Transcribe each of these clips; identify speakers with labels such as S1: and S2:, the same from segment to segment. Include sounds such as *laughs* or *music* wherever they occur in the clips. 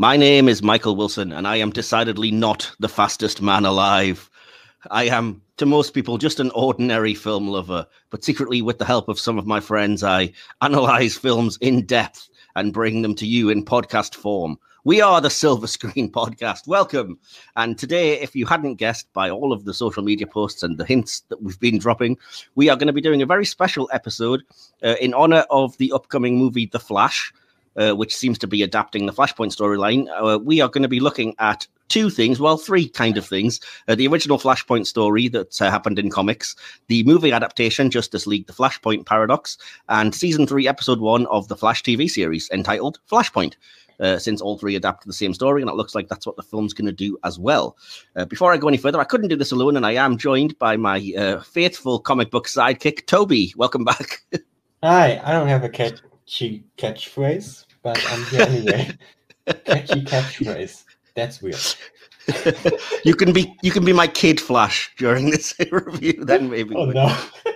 S1: My name is Michael Wilson, and I am decidedly not the fastest man alive. I am, to most people, just an ordinary film lover, but secretly, with the help of some of my friends, I analyze films in depth and bring them to you in podcast form. We are the Silver Screen *laughs* Podcast. Welcome. And today, if you hadn't guessed by all of the social media posts and the hints that we've been dropping, we are going to be doing a very special episode uh, in honor of the upcoming movie The Flash. Uh, which seems to be adapting the Flashpoint storyline. Uh, we are going to be looking at two things, well, three kind of things. Uh, the original Flashpoint story that uh, happened in comics, the movie adaptation, Justice League The Flashpoint Paradox, and season three, episode one of the Flash TV series entitled Flashpoint. Uh, since all three adapt to the same story, and it looks like that's what the film's going to do as well. Uh, before I go any further, I couldn't do this alone, and I am joined by my uh, faithful comic book sidekick, Toby. Welcome back. *laughs*
S2: Hi, I don't have a catchy catchphrase, but I'm here anyway. catchy catchphrase. That's weird. *laughs*
S1: you can be you can be my kid Flash during this *laughs* review, then maybe.
S2: Oh no. *laughs*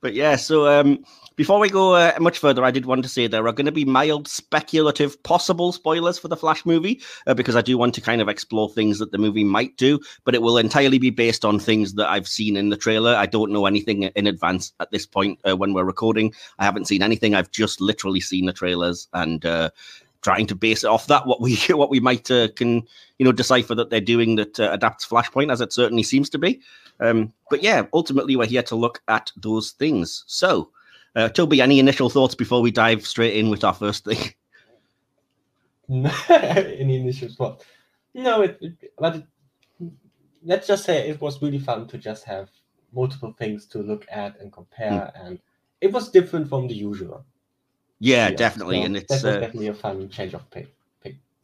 S1: but yeah, so um, before we go uh, much further, I did want to say there are going to be mild speculative possible spoilers for the Flash movie uh, because I do want to kind of explore things that the movie might do, but it will entirely be based on things that I've seen in the trailer. I don't know anything in advance at this point uh, when we're recording. I haven't seen anything. I've just literally seen the trailers and uh, trying to base it off that what we *laughs* what we might uh, can you know decipher that they're doing that uh, adapts Flashpoint as it certainly seems to be. Um, but yeah, ultimately we're here to look at those things. So. Uh, Toby, any initial thoughts before we dive straight in with our first thing? *laughs*
S2: Any initial thought? No, it, it but it, let's just say it was really fun to just have multiple things to look at and compare,
S1: Hmm.
S2: and it was different from the usual.
S1: Yeah,
S2: Yeah,
S1: definitely,
S2: so
S1: and it's uh,
S2: definitely a fun change of pace.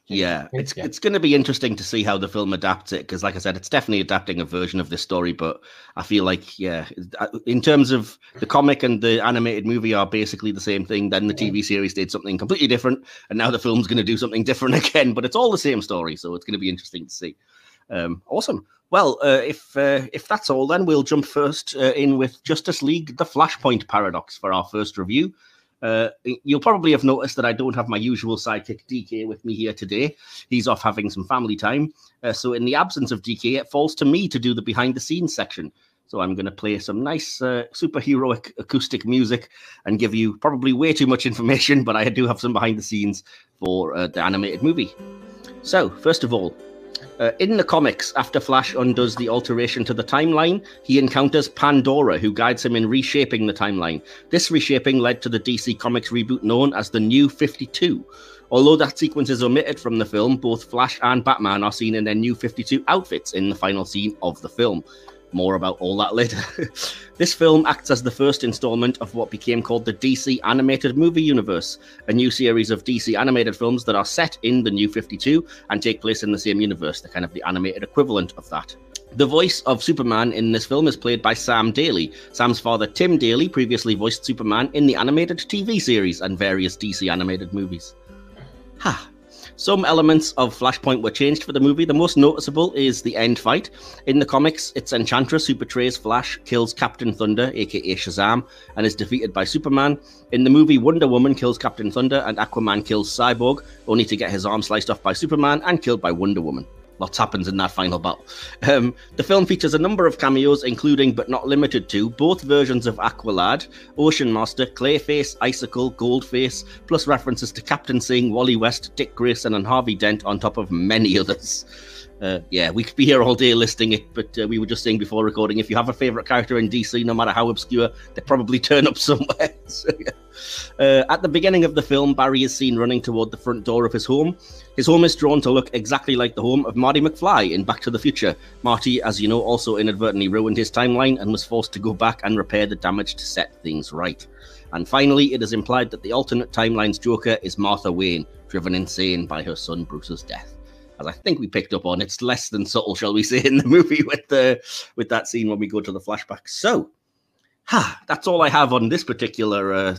S1: Yeah, it's
S2: yeah.
S1: it's going to be interesting to see how the film adapts it because, like I said, it's definitely adapting a version of this story. But I feel like, yeah, uh, in terms of the comic and the animated movie are basically the same thing. Then the TV series did something completely different, and now the film's going to do something *laughs* different again. But it's all the same story, so it's going to be interesting to see. Um, awesome. Well, uh, if uh, if that's all, then we'll jump first uh, in with Justice League: The Flashpoint Paradox for our first review. Uh, you'll probably have noticed that I don't have my usual sidekick DK with me here today. He's off having some family time. Uh, so, in the absence of DK, it falls to me to do the behind the scenes section. So, I'm going to play some nice uh, superheroic acoustic music and give you probably way too much information, *laughs* but I do have some behind the scenes for uh, the animated movie. So, first of all, uh, in the comics, after Flash undoes the alteration to the timeline, he encounters Pandora, who guides him in reshaping the timeline. This reshaping led to the DC Comics reboot known as the New 52. Although that sequence is omitted from the film, both Flash and Batman are seen in their New 52 outfits in the final scene of the film. More about all that later. *laughs* this film acts as the first installment of what became called the DC Animated Movie Universe, a new series of DC animated films that are set in the New 52 and take place in the same universe, the kind of the animated equivalent of that. The voice of Superman in this film is played by Sam Daly. Sam's father, Tim Daly, previously voiced Superman in the animated TV series and various DC animated movies. Ha! Some elements of Flashpoint were changed for the movie. The most noticeable is the end fight. In the comics, it's Enchantress who betrays Flash, kills Captain Thunder, aka Shazam, and is defeated by Superman. In the movie, Wonder Woman kills Captain Thunder and Aquaman kills Cyborg, only to get his arm sliced off by Superman and killed by Wonder Woman. Lots happens in that final battle. Um, the film features a number of cameos, including but not limited to both versions of Aqualad, Ocean Master, Clayface, Icicle, Goldface, plus references to Captain Singh, Wally West, Dick Grayson, and Harvey Dent, on top of many others. Uh, yeah, we could be here all day listing it, but uh, we were just saying before recording if you have a favorite character in DC, no matter how obscure, they probably turn up *laughs* somewhere. *laughs* So, yeah. uh, at the beginning of the film, Barry is seen running toward the front door of his home. His home is drawn to look exactly like the home of Marty McFly in Back to the Future. Marty, as you know, also inadvertently ruined his timeline and was forced to go back and repair the damage to set things right. And finally, it is implied that the alternate timeline's Joker is Martha Wayne, driven insane by her son Bruce's death as I think we picked up on. It's less than subtle, shall we say, *laughs* in the movie with the with that scene when we go to the flashback. So, ha, that's all I have on this particular uh,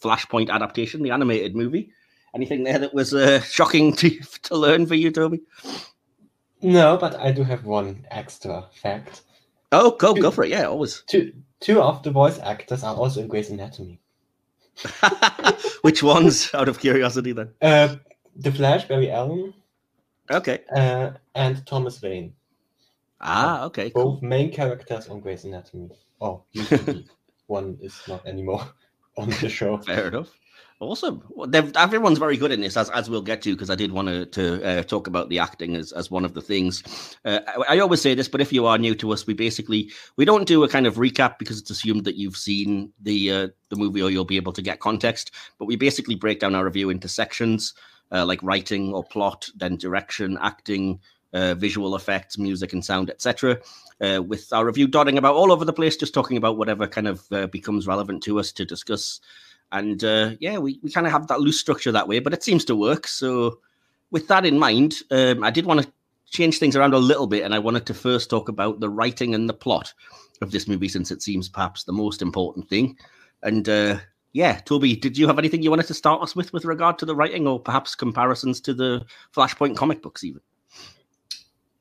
S1: Flashpoint adaptation, the animated movie. Anything there that was uh, shocking to *laughs* to learn for you, Toby?
S2: No, but I do have one extra fact.
S1: Oh, go go for it. Yeah, always.
S2: Two two of the voice actors are also in Grey's Anatomy. *laughs*
S1: Which ones, out of curiosity, then?
S2: Uh, The Flash, Barry Allen,
S1: Okay.
S2: uh, and Thomas Wayne.
S1: Ah, okay. Cool.
S2: Both main characters on Grey's Anatomy. Oh, used to be. One is not anymore *laughs* on the show.
S1: Fair enough. Awesome. Well, they've- everyone's very good in this, as, as we'll get to, because I did want to, to uh, talk about the acting as, as one of the things. Uh, I, I always say this, but if you are new to us, we basically we don't do a kind of recap because it's assumed that you've seen the uh, the movie or you'll be able to get context. But we basically break down our review into sections uh, like writing or plot, then direction, acting, uh, visual effects, music and sound, etc. Uh, with our review dotting about all over the place, just talking about whatever kind of uh, becomes relevant to us to discuss. And uh, yeah, we, we kind of have that loose structure that way, but it seems to work. So, with that in mind, um, I did want to change things around a little bit, and I wanted to first talk about the writing and the plot of this movie, since it seems perhaps the most important thing. And uh, yeah, Toby, did you have anything you wanted to start us with with regard to the writing, or perhaps comparisons to the Flashpoint comic books, even?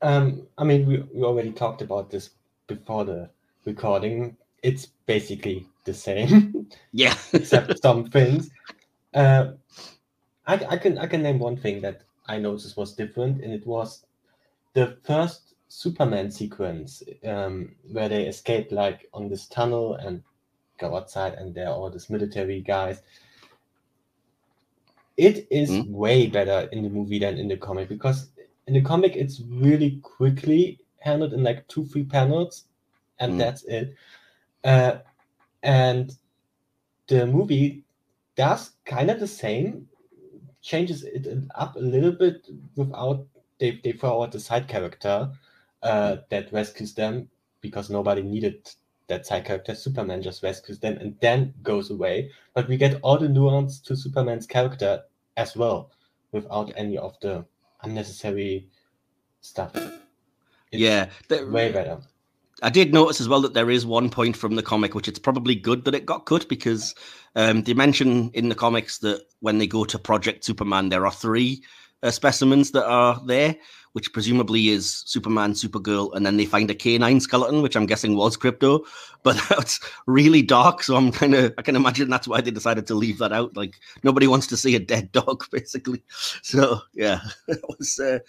S2: Um, I mean, we, we already talked about this before the recording. It's basically the same, *laughs*
S1: Yeah, *laughs*
S2: except some things. Uh, I, I can I can name one thing that I noticed was different, and it was the first Superman sequence um, where they escape like on this tunnel and go outside, and there are all these military guys. It is
S1: Mm.
S2: way better in the movie than in the comic because in the comic it's really quickly handled in like two three panels, and
S1: Mm.
S2: that's it. Uh, and the movie does kind of the same, changes it up a little bit without they, they throw out the side character uh, that rescues them because nobody needed that side character. Superman just rescues them and then goes away. But we get all the nuance to Superman's character as well without any of the unnecessary stuff. It's
S1: yeah. The-
S2: way better.
S1: I did notice as well that there is one point from the comic, which it's probably good that it got cut because um, they mention in the comics that when they go to Project Superman, there are three uh, specimens that are there, which presumably is Superman, Supergirl, and then they find a canine skeleton, which I'm guessing was Krypto. But *laughs* that's really dark, so I'm kind of I can imagine that's why they decided to leave that out. Like nobody wants to see a dead *laughs* dog, basically. So yeah, *laughs* it was. Uh,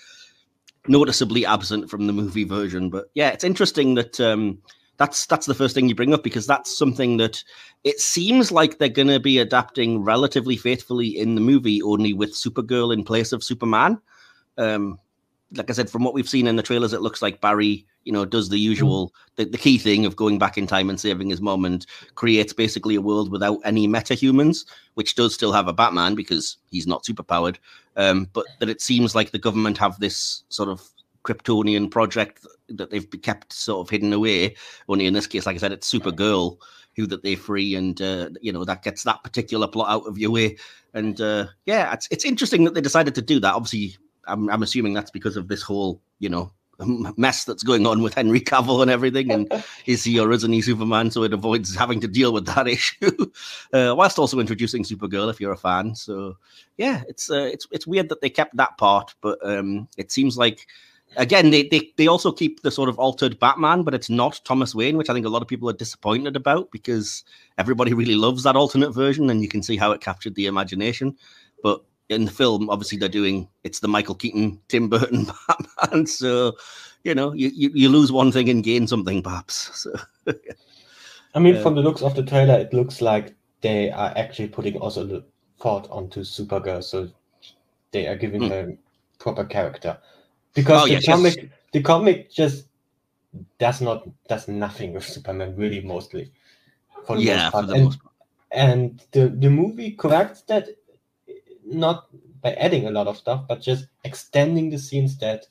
S1: noticeably absent from the movie version. But yeah, it's interesting that um, that's that's the first thing you bring up because that's something that it seems like they're going to be adapting relatively faithfully in the movie, only with Supergirl in place of Superman. Um, like I said, from what we've seen in the trailers, it looks like Barry, you know, does the usual, the, the key thing of going back in time and saving his mom and creates basically a world without any metahumans, which does still have a Batman because he's not superpowered. Um, but that it seems like the government have this sort of Kryptonian project that they've kept sort of hidden away. Only in this case, like I said, it's Supergirl who that they free, and uh, you know that gets that particular plot out of your way. And uh, yeah, it's it's interesting that they decided to do that. Obviously, I'm I'm assuming that's because of this whole you know *laughs* mess that's going on with Henry Cavill and everything, and is he or isn't he Superman? So it avoids having to deal with that *laughs* issue, uh, whilst also introducing Supergirl if you're a fan. So yeah, it's uh, it's it's weird that they kept that part, but um, it seems like again they, they they also keep the sort of altered Batman, but it's not Thomas Wayne, which I think a lot of people are disappointed about because everybody really loves that alternate version, and you can see how it captured the imagination. But in the film, obviously they're doing it's the Michael Keaton, Tim Burton *laughs* Batman, so you know you, you, you lose one thing and gain something, perhaps. So *laughs*
S2: I mean,
S1: Yeah.
S2: from the looks of the trailer, it looks like they are actually putting also the thought onto Supergirl, so they are giving
S1: Hmm.
S2: her proper character. Because
S1: Oh,
S2: the
S1: yes, yes.
S2: comic, the comic just does not does nothing with Superman, really, mostly. For the
S1: yeah,
S2: most
S1: for the
S2: and,
S1: most part.
S2: and the the movie corrects that, not by adding a lot of stuff, but just extending the scenes that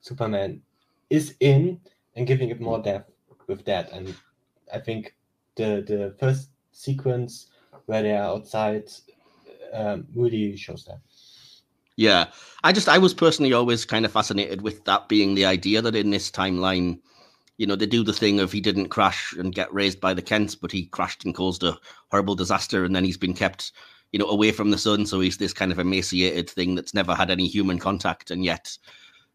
S2: Superman is in and giving it more depth with that. And I think the the first sequence where they are outside um, really shows that.
S1: Yeah, I just I was personally always kind of fascinated with that being the idea that in this timeline, you know, they do the thing of he didn't crash and get raised by the Kents, but he crashed and caused a horrible disaster, and then he's been kept, you know, away from the sun, so he's this kind of emaciated thing that's never had any human contact, and yet,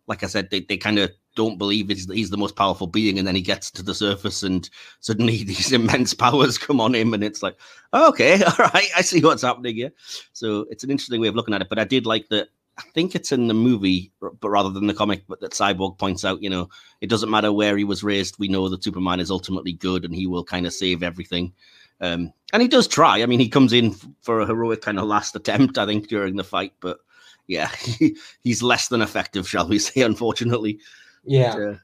S1: like I said, they they kind of don't believe he's, he's the most powerful being, and then he gets to the surface, and suddenly *laughs* these immense powers come on him, and it's like, oh, okay, *laughs* all right, I see what's happening here. So it's an interesting way of looking at it, but I did like that I think it's in the movie, but rather than the comic, but that Cyborg points out, you know, it doesn't matter where he was raised. We know that Superman is ultimately good, and he will kind of save everything. Um, and he does try. I mean, he comes in for a heroic kind of last attempt, I think, during the fight. But yeah, *laughs* he's less than effective, shall we say? Unfortunately.
S2: Yeah. But, uh,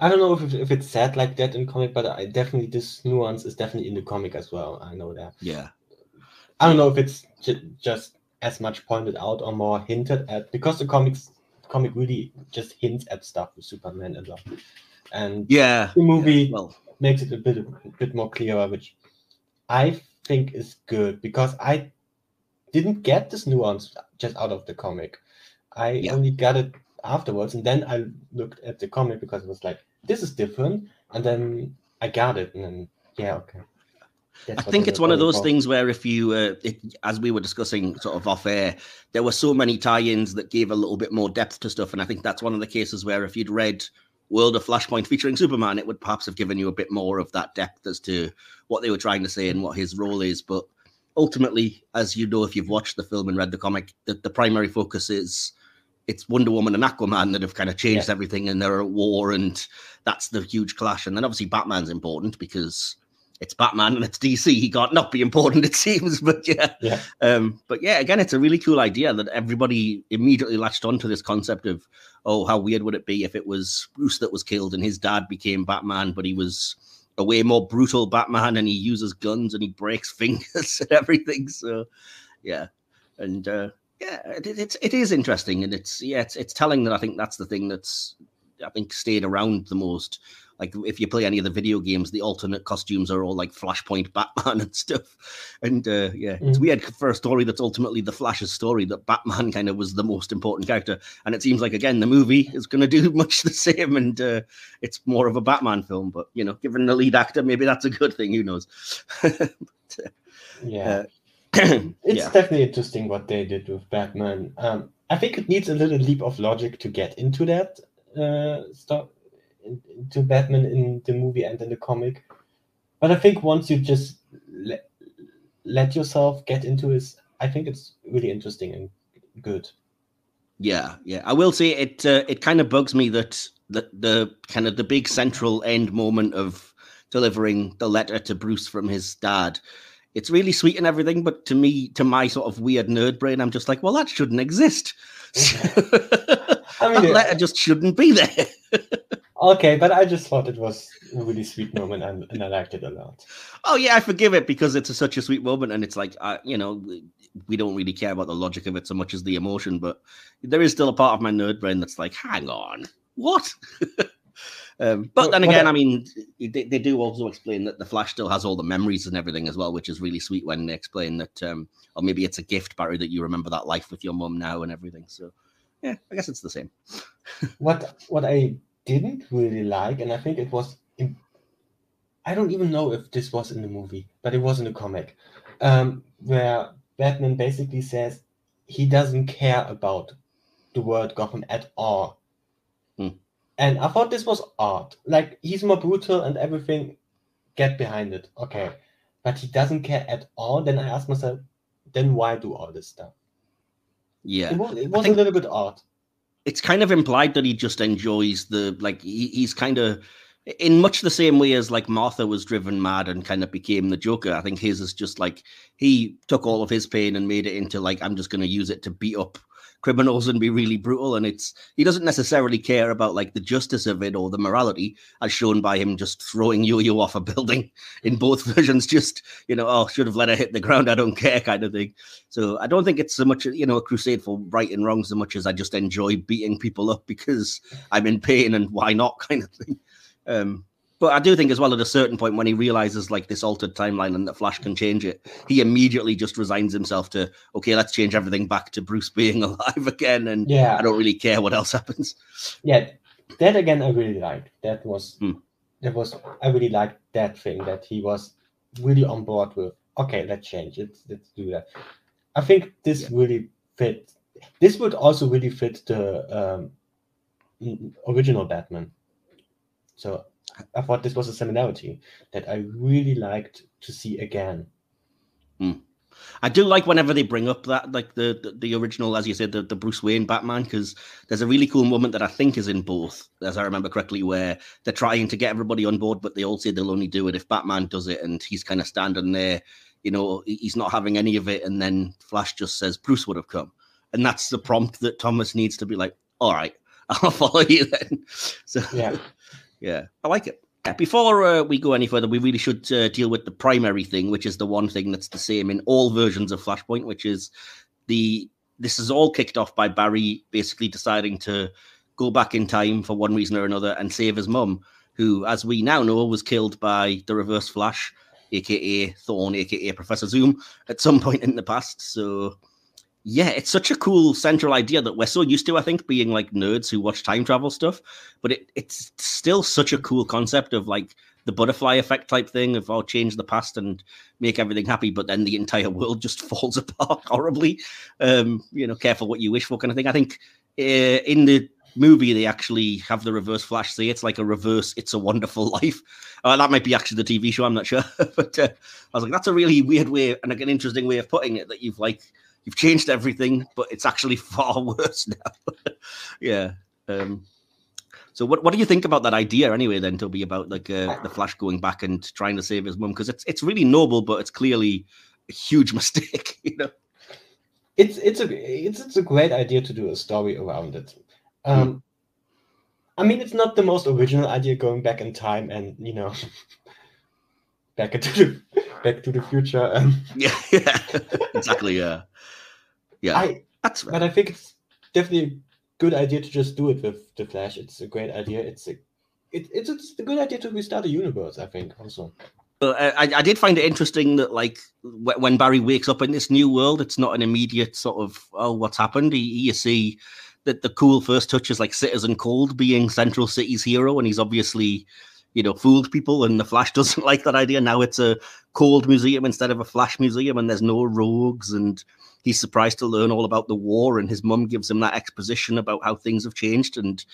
S2: I, don't know if, if it's said like that in comic, but I definitely this nuance is definitely in the comic as well. I know that.
S1: Yeah.
S2: I don't know if it's j- just as much pointed out or more hinted at because the comics comic really just hints at stuff with Superman and lot. And
S1: yeah,
S2: the movie
S1: yeah, well.
S2: makes it a bit a bit more clearer, which I think is good because I didn't get this nuance just out of the comic. I yeah. only got it afterwards, and then I looked at the comic because it was like this is different, and then I got it, and then yeah, okay.
S1: I think it's one of those things where if you, uh, it, as we were discussing sort of off air, there were so many tie-ins that gave a little bit more depth to stuff, and I think that's one of the cases where if you'd read World of Flashpoint featuring Superman, it would perhaps have given you a bit more of that depth as to what they were trying to say and what his role is. But ultimately, as you know, if you've watched the film and read the comic, the, the primary focus is it's Wonder Woman and Aquaman that have kind of changed yeah. everything, and they're at war, and that's the huge clash. And then obviously Batman's important because it's Batman and it's DC. He can't not be important, it seems. *laughs* But yeah,
S2: yeah.
S1: Um, but yeah, again, it's a really cool idea that everybody immediately latched onto this concept of, oh, how weird would it be if it was Bruce that was killed and his dad became Batman, but he was a way more brutal Batman and he uses guns and he breaks *laughs* fingers and everything. So yeah, and uh, yeah, it, it's it is interesting and it's yeah, it's it's telling that I think that's the thing that's I think stayed around the most like if you play any of the video games, the alternate costumes are all like Flashpoint *laughs* Batman and stuff. And uh, yeah, mm. it's weird for a story that's ultimately the Flash's story that Batman *laughs* kind of was the most important character. And it seems like again the movie is going to do *laughs* much the same, and uh, it's more of a Batman film. But you know, given the lead actor, maybe that's a good thing. Who knows? but,
S2: uh, yeah. *clears throat* *clears throat* it's yeah. definitely interesting what they did with Batman. Um, I think it needs a little leap of logic to get into that uh, stuff to Batman in the movie and in the comic. But I think once you just let, let yourself get into it, I think it's really interesting and good.
S1: Yeah, yeah. I will say it. Uh, it kind of bugs me that the the kind of the big central end moment of delivering the letter to Bruce from his dad. It's really sweet and everything, but to me, to my sort of weird nerd brain, I'm just like, well, that shouldn't exist. *laughs* *laughs* I mean, *laughs* that letter just shouldn't be there. *laughs*
S2: Okay, but I just thought it was a really sweet moment and, and I liked it a lot.
S1: Oh yeah, I forgive it because it's a, such a sweet moment and it's like uh, you know we don't really care about the logic of it so much as the emotion, but there is still a part of my nerd brain that's like, hang on, what? *laughs* um, but then again, I mean, they, they, do also explain that the Flash still has all the memories and everything as well, which is really sweet when they explain that, um, or maybe it's a gift, Barry, that you remember that life with your mum now and everything. So yeah, I guess it's the same. *laughs*
S2: what what I didn't really like, and I think it was. In, I don't even know if this was in the movie, but it was in the comic, um, where Batman basically says he doesn't care about the word Gotham at all. Hmm. And I thought this was odd. Like he's more brutal and everything. Get behind it, okay, but he doesn't care at all. Then I ask myself, then why do all this stuff?
S1: Yeah,
S2: it was, it was a little bit odd
S1: it's kind of implied that he just enjoys the like he, he's kind of in much the same way as like Martha was driven mad and kind of became the Joker. I think his is just like he took all of his pain and made it into like I'm just going to use it to beat up criminals and be really brutal and it's he doesn't necessarily care about like the justice of it or the morality as shown by him just throwing yo-yo off a building *laughs* in both *laughs* versions just you know oh should have let her hit the ground i don't care kind of thing. So i don't think it's so much you know a crusade for right and wrong so much as i just enjoy beating people up because i'm in pain and why not *laughs* kind of thing. Um but I do think as well at a certain point when he realizes like this altered timeline and that Flash can change it, he immediately just resigns himself to okay, let's change everything back to Bruce being *laughs* alive again, and yeah, I don't really care what else *laughs* happens.
S2: Yeah, that again I really liked. That was hmm. that was I really liked that thing that he was really on board with. Okay, let's change it. Let's do that. I think this yeah. really fit. This would also really fit the um, original Batman. So I thought this was a similarity that I really liked to see again.
S1: Mm. I do like whenever they bring up that, like the the, the original, as you said, the, the Bruce Wayne Batman, because there's a really cool moment that I think is in both, as I remember correctly, where they're trying to get everybody on board, but they all say they'll only do it if Batman does it, and he's kind of standing there, you know, he's not having any of it, and then Flash just says Bruce would have come, and that's the prompt that Thomas needs to be like, all right, *laughs* I'll follow you then. *laughs* So
S2: Yeah.
S1: Yeah, I like it. Yeah, Before uh, we go any further, we really should uh, deal with the primary thing, which is the one thing that's the same in all versions of Flashpoint, which is the this is all kicked off by Barry basically deciding to go back in time for one reason or another and save his mum, who, as we now know, was killed by the Reverse Flash, aka Thawne, aka Professor Zoom, at some *laughs* point in the past. So yeah, it's such a cool central idea that we're so used to, I think, being like nerds who watch time travel stuff. But it, it's still such a cool concept of like the butterfly effect type thing of oh, change the past and make everything happy, but then the entire world *laughs* just falls apart horribly. Um, you know, careful what you wish for kind of thing. I think uh, in the movie they actually have the reverse flash say it's like a reverse it's a wonderful *laughs* life uh, that might be actually the tv show i'm not sure *laughs* but uh, i was like that's a really weird way and like an interesting way of putting it that you've like you've changed everything, but it's actually *laughs* far worse now. *laughs* yeah. Um, so what what do you think about that idea anyway? Then Toby about like uh, the Flash going back and trying to save his mum because it's it's really noble, but it's clearly a huge *laughs* mistake. You know.
S2: It's it's a it's it's a great idea to do a story around it. Um, I mean, it's not the most original idea going back in time and you know back into the back to the future. Um,
S1: Yeah, yeah, exactly. Yeah, yeah.
S2: I
S1: That's right.
S2: but I think it's definitely a good idea to just do it with the Flash. It's a great idea. It's a it, it's, it's a good idea to restart the universe. I think also.
S1: But I, I did find it interesting that like when Barry wakes up in this new world, it's not an immediate sort of oh what's happened. He, you see that the cool first touch is like Citizen Cold being Central City's hero, and he's obviously you know fooled people, and the Flash *laughs* doesn't like that idea. Now it's a cold museum instead of a Flash museum, and there's no rogues, and he's surprised to learn all about the war, and his mum gives him that exposition about how things have changed, and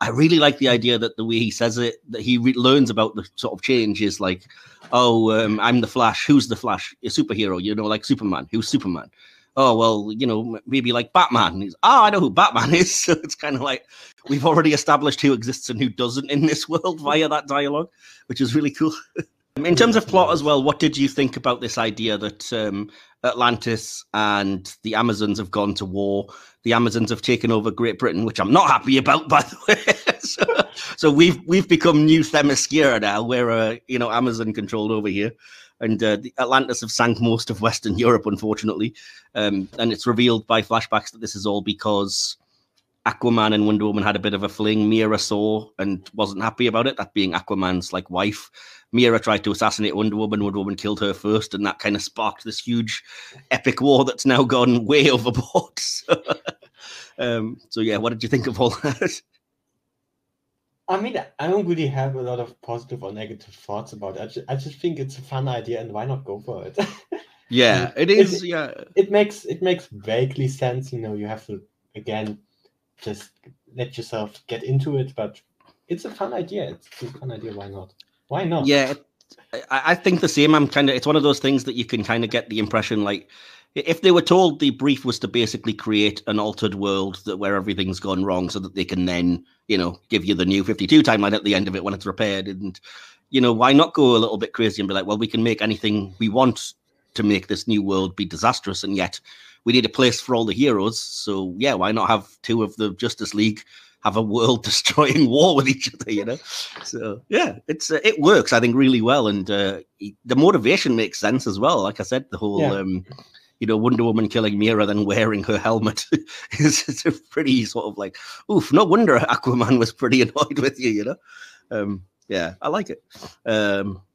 S1: I really like the idea that the way he says it, that he re- learns about the sort of change is like, oh, um, I'm the Flash. Who's the Flash? A superhero, you know, like Superman. Who's Superman? Oh, well, you know, maybe like Batman. He's, oh, I know who Batman *laughs* is. So it's kind of like we've already established who exists and who doesn't in this *laughs* world via that dialogue, which is really cool. *laughs* in terms of plot as well, what did you think about this idea that um, Atlantis and the Amazons have gone to war? The Amazons have taken over Great Britain, which I'm not happy about, *laughs* by the way. so, so we've we've become new Themyscira now. We're uh, you know Amazon controlled over here, and uh, the Atlantis have sank most of Western Europe, unfortunately. Um, and it's revealed by flashbacks that this is all because Aquaman and Wonder Woman had a bit of a fling. Mera saw and wasn't happy about it. That being Aquaman's like wife. Mera tried to assassinate Wonder Woman. Wonder Woman killed her first, and that kind of sparked this huge, epic war that's now gone *laughs* way overboard. *laughs* So, um, so yeah, what did you think of all that? *laughs*
S2: I mean, I don't really have a lot of positive or negative thoughts about it. I just, I just think it's a fun idea, and why not go for it?
S1: Yeah, it
S2: Is it-
S1: Yeah,
S2: it makes it makes vaguely sense. You know, you have to again just let yourself get into it, but it's a fun idea. It's a fun idea. Why not? Why not?
S1: Yeah, it- I, I think the same. I'm kind of. It's one of those things that you can kind of get the impression like if they were told the brief was to basically create an altered world that where everything's gone wrong, so that they can then you know give you the new 52 timeline at the end of it when it's repaired, and you know why not go a little bit crazy and be like, well, we can make anything we want to make this new world be disastrous, and yet we need a place for all the heroes. So yeah, why not have two of the Justice League? have a world *laughs* destroying war with each other, you know. So yeah, it's uh, it works, I think, really well, and uh, the motivation makes sense as well. Like I said, the whole.
S2: Yeah.
S1: Um, you know, Wonder Woman killing Mera, then wearing her helmet *laughs* is a pretty sort of like, oof. No wonder Aquaman was pretty *laughs* annoyed with you. You know, um, yeah, I like it. Um, well, t- t-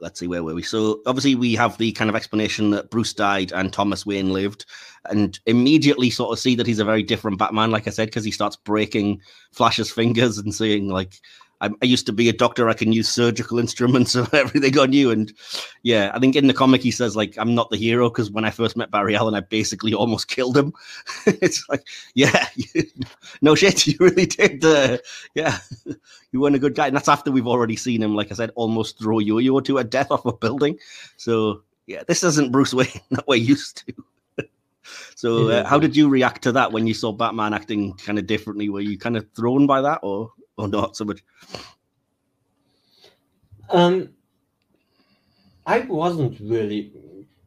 S1: let's see where were we. So obviously we have the kind of explanation that Bruce died and Thomas Wayne lived, and immediately sort of see that he's a very different Batman. Like I said, because he starts breaking Flash's fingers and saying like, I, I used to be a doctor. I can use surgical *laughs* instruments and everything on you. And yeah, I think in the comic he says like, I'm not the hero because when I first met Barry Allen, I basically almost *laughs* killed him. *laughs* it's like, yeah, no shit, you really did. Uh, yeah, you weren't a good guy. And that's after we've already seen him, like I said, almost throw Yo-Yo to a death off a building. So yeah, this isn't Bruce Wayne that we're used to. so, uh, how did you react to that when you saw Batman acting kind of differently? Were you kind of thrown by that, or or not so much?
S2: Um, I wasn't really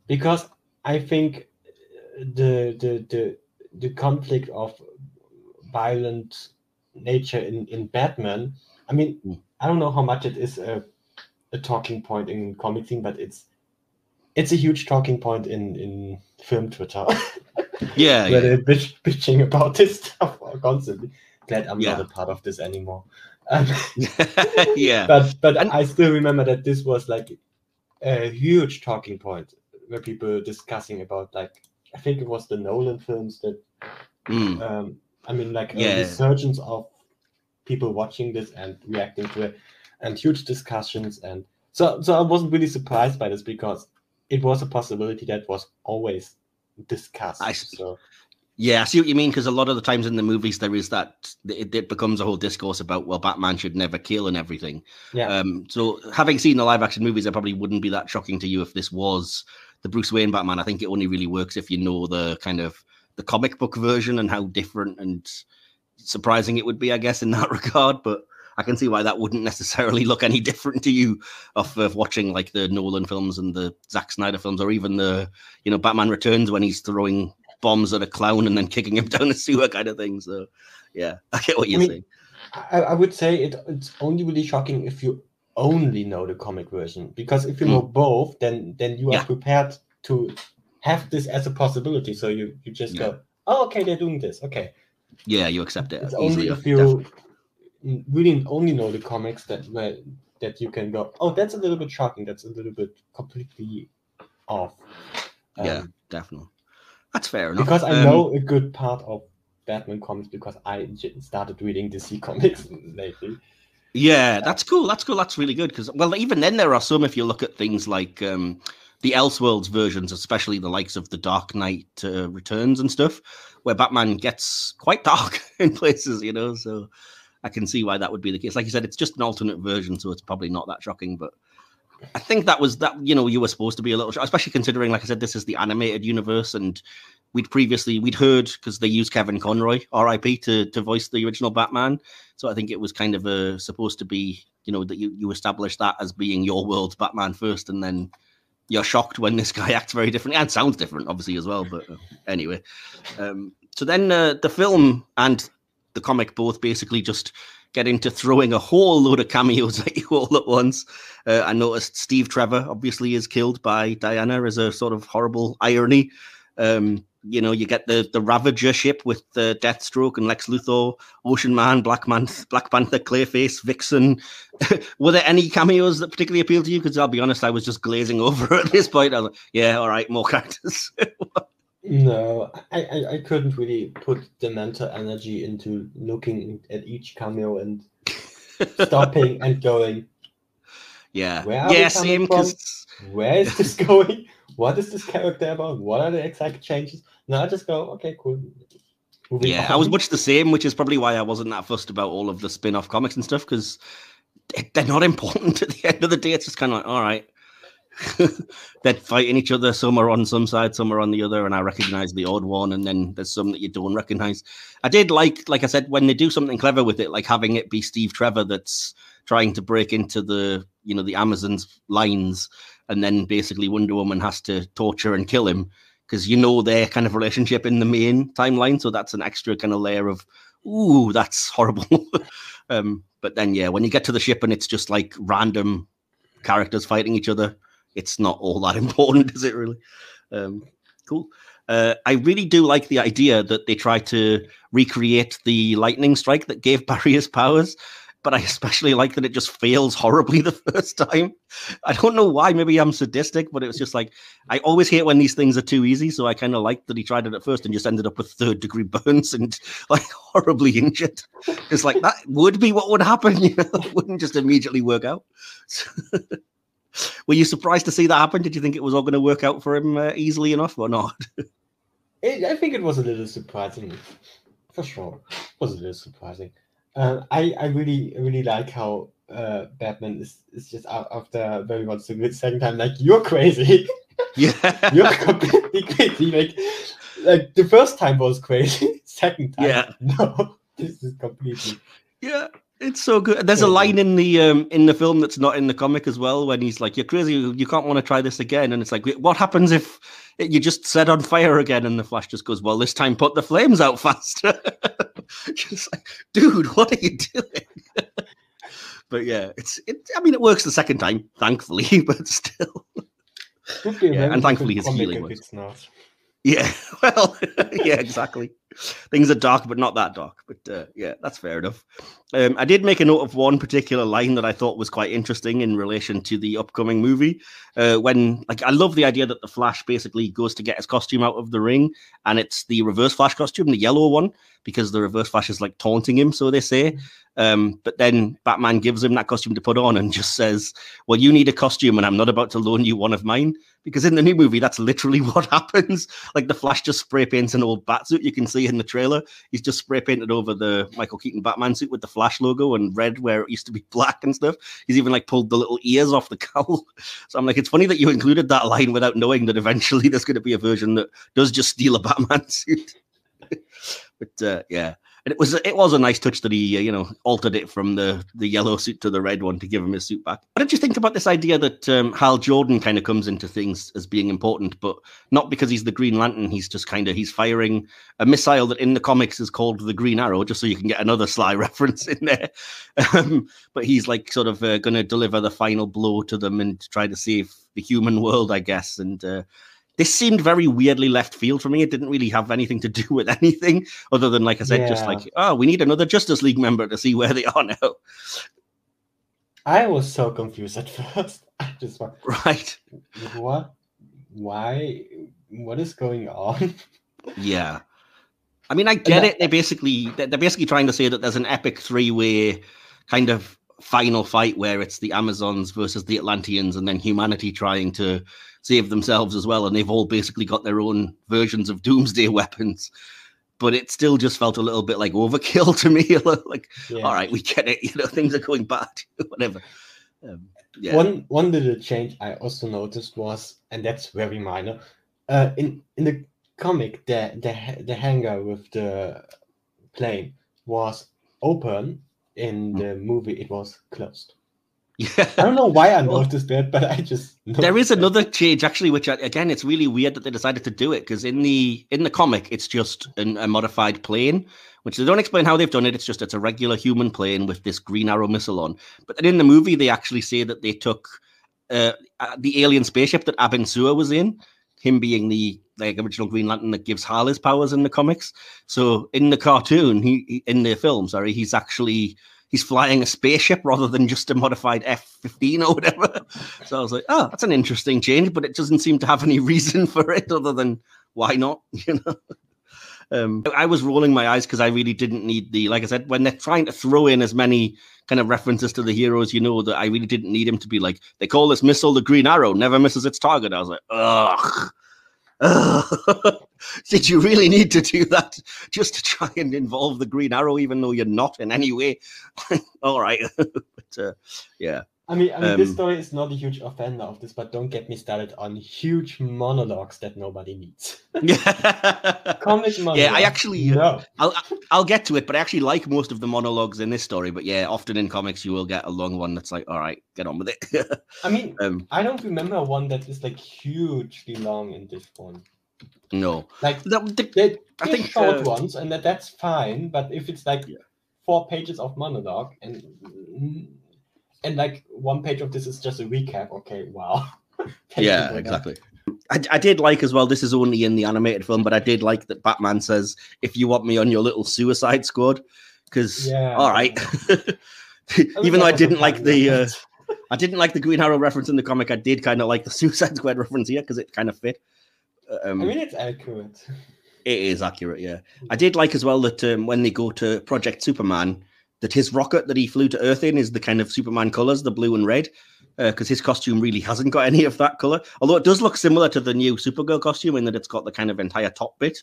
S2: because I think the the the the conflict of violent nature in in Batman. I mean,
S1: Mm.
S2: I don't know how much it is a a talking point in comic thing, but it's it's a huge talking point in in film Twitter. *laughs*
S1: Yeah,
S2: where
S1: yeah,
S2: they're bitch, bitching about this stuff constantly. Glad I'm
S1: Yeah.
S2: not a part of this anymore. *laughs* Um, *laughs*
S1: yeah.
S2: but but
S1: And-
S2: I still remember that this was like a huge talking point where people were discussing about like I think it was the Nolan films that
S1: Mm.
S2: um I mean like a resurgence of people watching this and reacting to it and huge discussions and so so I wasn't really surprised by this because it was a possibility that was always discussed.
S1: I.
S2: So
S1: Yeah, I see what you mean because a lot of the times in the movies there is that it, it becomes a whole discourse about well, Batman should never kill and everything.
S2: yeah.
S1: Um, so having seen the live action movies, it probably wouldn't be that shocking to you if this was the Bruce Wayne Batman. I think it only really works if you know the kind of the comic book version and how different and surprising it would be, I guess, in *laughs* that regard. But I can see why that wouldn't necessarily look any different to you of, of watching like the Nolan films and the Zack Snyder films, or even the you know Batman Returns when he's throwing bombs at a clown and then kicking him *laughs* down the sewer kind of thing. So yeah, *laughs* I get what you're
S2: mean,
S1: saying.
S2: I, I would say it, it's only really shocking if you only know the comic version because if you
S1: Mm.
S2: know both then then you are
S1: Yeah.
S2: prepared to have this as a possibility so you you just go oh okay they're doing this okay
S1: Yeah, you accept it
S2: it's
S1: easily.
S2: only if you n- really only know the comics that where that you can go oh that's a little bit shocking that's a little bit completely off
S1: Yeah.
S2: Um,
S1: definitely. That's fair enough.
S2: because I
S1: Um,
S2: know a good part of Batman comics because I started reading DC *laughs* comics lately.
S1: Yeah, that's cool. That's cool. That's really good because, well, even then there are some. If you look at things like um, the Elseworlds versions, especially the likes of the Dark Knight uh, Returns and stuff, where Batman gets quite *laughs* dark in places, you know. So I can see why that would be the case. Like you said, it's just an alternate version, so it's probably not that shocking. But I think that was that. You know, you were supposed to be a little, especially considering, like I said, this is the animated universe, and we'd previously we'd heard because they used Kevin Conroy, R.I.P. to to voice the original Batman. So I think it was kind of a supposed to be, you know, that you you establish that as being your world's Batman first, and then you're shocked when this *laughs* guy acts very differently and sounds different, obviously as well. But uh, anyway, um, so then uh, the film and the comic both basically just get into throwing a whole load of cameos *laughs* at you all at once. Uh, I noticed Steve Trevor obviously is killed by Diana as a sort of horrible irony. Um, you know, you get the the Ravager ship with the Deathstroke and Lex Luthor, Ocean Man, Black Man, Black Panther, Clayface, Vixen. *laughs* Were there any cameos that particularly appealed to you? Because I'll be honest, I was just glazing *laughs* over at this point. I was like, yeah, all right, more characters.
S2: No, I, I, I couldn't really put the mental energy into looking at each cameo and *laughs* stopping and going,
S1: yeah,
S2: Where are
S1: yeah,
S2: we coming
S1: same.
S2: from? Where is this *laughs* going? What is this character about? What are the exact changes? No, I just go, okay, cool. Moving
S1: yeah, I was much the same, which is probably why I wasn't that fussed about all of the spin-off comics and stuff because they're not *laughs* important at the end of the day. It's just kind of like, all right, *laughs* they're fighting each other. Some are on some side, some are on the other, and I recognize the odd one, and then there's some that you don't recognize. I did like, like I said, when they do something clever with it, like having it be Steve Trevor that's trying to break into the, you know, the Amazon's lines, and then basically Wonder Woman has to torture and kill him because you know their kind of relationship in the main timeline. So that's an extra kind of layer of, ooh, that's horrible. *laughs* um, but then, yeah, when you get to the ship and it's just like random characters fighting each other, it's not all that *laughs* important, is it really? Um, cool. Uh, I really do like the idea that they try to recreate the lightning strike that gave *laughs* Barry his powers, but I especially like that it just fails horribly *laughs* the first time. I don't know why. Maybe I'm sadistic, but it was just like I always hate when these things are too easy. So I kind of liked that he tried it at first and just ended up with third degree burns and like horribly injured. It's like that would be what would happen. You know, it wouldn't just immediately work out. Were you surprised to see that happen? Did you think it was all going to work out for him uh, easily enough or not? *laughs*
S2: It, I think it was a little surprising, for sure. It was a little surprising. Uh, I I really really like how uh, Batman is, is just out after very much good second time like you're crazy. *laughs*
S1: Yeah. *laughs*
S2: You're completely crazy. Like, like the first time was crazy. Second time,
S1: Yeah.
S2: no, this is completely.
S1: Yeah, it's so good. There's a line in the um in the film that's not in the comic as well when he's like, "You're crazy. You can't want to try this again." And it's like, "What happens if you just set on fire again?" And the Flash just goes, "Well, this time put the flames out faster." *laughs* just like, dude, what are you doing? *laughs* but yeah, it's it. I mean, it works the second time, thankfully, *laughs* but still.
S2: Would be
S1: Yeah, and thankfully
S2: different
S1: his healing works.
S2: It's not.
S1: Yeah, well, yeah, exactly. Things are dark, but not that dark. But uh, yeah, that's fair enough. Um, I did make a note of one particular line that I thought was quite interesting in relation to the upcoming movie. Uh, when, like, I love the idea that the Flash basically goes to get his costume out of the ring, and it's the Reverse Flash costume, the yellow one, because the Reverse Flash is like taunting him, so they say. Um, but then Batman gives him that costume to put on and just says, "Well, you need a costume, and I'm not about to loan you one of mine." Because in the new movie, that's literally *laughs* what happens. Like the Flash just spray paints an old bat suit. You can see in the trailer, he's just spray painted over the Michael Keaton Batman suit with the Flash logo and red where it used to be *laughs* black and stuff. He's even like pulled the little ears off the *laughs* cowl. So I'm like, it's funny that you included that line without knowing that eventually *laughs* there's going to be a version that does just steal a Batman suit. but uh, yeah. And it was it was a nice touch that he uh, you know altered it from the the yellow suit to the red one to give him his suit back. What did you think about this idea that um, Hal Jordan kind of comes into things as being important, but not because he's the Green Lantern? He's just kind of he's firing a missile that in the comics is called the Green Arrow, just so you can get another sly *laughs* reference in there. Um, but he's like sort of uh, going to deliver the final blow to them and try to save the human world, I guess. And uh, this seemed very weirdly left field for me. It didn't really have anything to do with *laughs* anything other than, like I said, just like, oh, we need another Justice League member to see where they are now.
S2: I was so confused at *laughs* first. I just went,
S1: Right.
S2: what? Why? What is going on?
S1: Yeah. I mean, I get it. They're basically they're they're basically trying to say that there's an epic three-way kind of final fight where it's the Amazons versus the Atlanteans, and then humanity trying to save themselves as well, and they've all basically got their own versions of doomsday *laughs* weapons. But it still just felt a little bit like overkill *laughs* to me. *laughs* like,
S2: Yeah.
S1: all right, we get it. You know, things are going bad. Whatever. Um, yeah.
S2: One one little change I also noticed was, and that's very minor. Uh, in in the comic, the the the hangar with the plane was open. In
S1: Hmm.
S2: the movie, it was closed.
S1: Yeah. *laughs*
S2: I don't know why I noticed that, but I just *laughs*
S1: there is
S2: that.
S1: another change actually which again it's really weird that they decided to do it because in the in the comic it's just an, a modified plane which they don't explain how they've done it it's just it's a regular human plane with this green arrow missile on but then in the movie they actually say that they took uh, uh, the alien spaceship that Abin Sur was in him being the like original Green Lantern that gives Hal his powers in the comics. So in the cartoon, he, he in the film, sorry, he's actually he's flying a spaceship rather than just a modified F fifteen or whatever. *laughs* So I was like, oh, that's an interesting change, but it doesn't seem to have any reason for it other than why not, *laughs* you know. Um, I was rolling my eyes because I really didn't need the, like I said, when they're trying to throw in as many kind of references to the heroes, you know, that I really didn't need him to be like, they call this missile the Green Arrow, never misses its target. I was like, ugh. *laughs* Did you really need to do that just to try and involve the Green Arrow, even though you're not in any way? *laughs* All right. *laughs* but uh, yeah.
S2: I mean, I mean, this
S1: Um,
S2: story is not a huge offender of this, but don't get me started on huge monologues that nobody needs.
S1: Yeah. *laughs*
S2: Comic monologues.
S1: Yeah, I actually, uh,
S2: no.
S1: I'll I'll get to it, but I actually like most of the monologues in this story. But yeah, often in comics you will get a long one that's like, all right, get on with it.
S2: I mean, *laughs*
S1: um,
S2: I don't remember one that is like hugely long in this one.
S1: no,
S2: Like
S1: that, the,
S2: they,
S1: I think,
S2: short
S1: uh,
S2: ones, and that, that's fine. But if it's like
S1: Yeah.
S2: four pages of monologue and and like one page of this is just a recap, okay, wow. *laughs*
S1: Yeah, exactly. I, I did like as well. This is only in the animated film, but I did like that Batman says, "If you want me on your little Suicide Squad," because
S2: Yeah.
S1: all right. *laughs* *laughs* Even though I didn't like the uh. I didn't like the Green Arrow reference in the comic. I did kind of like the Suicide Squad reference here because it kind of fit. Um,
S2: I mean, it's accurate.
S1: It is accurate, yeah. I did like as well that um, when they go to Project Superman, that his rocket that he flew to Earth in is the kind of Superman colors, the blue and red, because his costume really hasn't got any of that color. Although it does look similar to the new Supergirl costume in that it's got the kind of entire top bit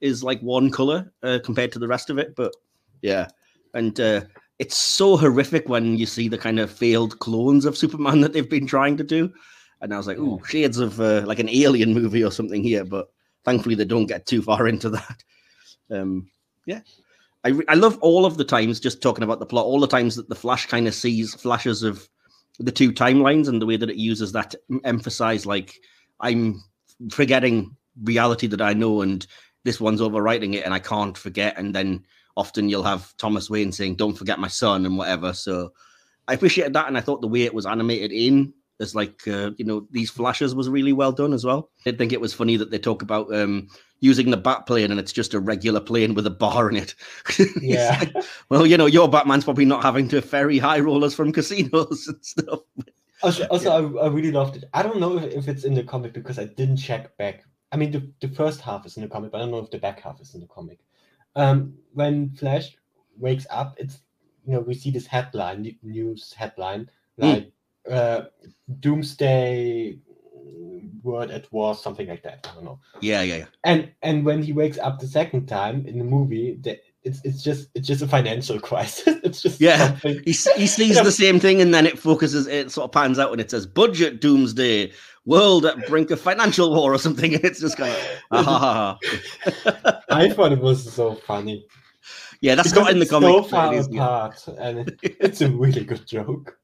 S1: is like one color uh, compared to the rest of it. But yeah, and uh, it's so horrific when you see the kind of failed clones of Superman that they've been trying to do. and I was like, "Ooh, shades of uh, like an alien movie or something here." But thankfully, they don't get too far into that. Um, yeah, I I love all of the times just talking about the plot. All the times that the Flash kind of sees flashes of the two timelines and the way that it uses that to emphasize like I'm forgetting reality that I know and this one's overwriting it and I can't forget. And then often you'll have Thomas Wayne saying, Don't forget my son and whatever. So I appreciated that. And I thought the way it was animated in as like uh, you know these flashes was really well done as well. I think it was funny that they talk about um, using the bat plane and it's just a regular plane with a bar in it. *laughs*
S2: Yeah.
S1: like, well, you know, your Batman's probably not having to ferry high rollers from casinos *laughs* and stuff.
S2: Also, also I, I really loved it. I don't know if, if it's in the comic because I didn't check back. I mean, the, the first half is in the comic, but I don't know if the back half is in the comic. Um, when Flash wakes up, it's you know we see this headline, news headline, like uh, Doomsday World at War, something like that. I don't know.
S1: Yeah, yeah, yeah.
S2: And and when he wakes up the second time in the movie, the, it's it's just it's just a financial *laughs* crisis. it's just
S1: Yeah.
S2: something-
S1: He, he sees the same thing and then it focuses, it sort of pans out and it says budget doomsday, world at brink of financial war or something. *laughs* And it's just kind of, ah, ha, ha. *laughs*
S2: I thought it was so funny.
S1: yeah, that's
S2: Because
S1: not in the comic.
S2: So far
S1: it is, yeah.
S2: apart, and it, it's a really good joke.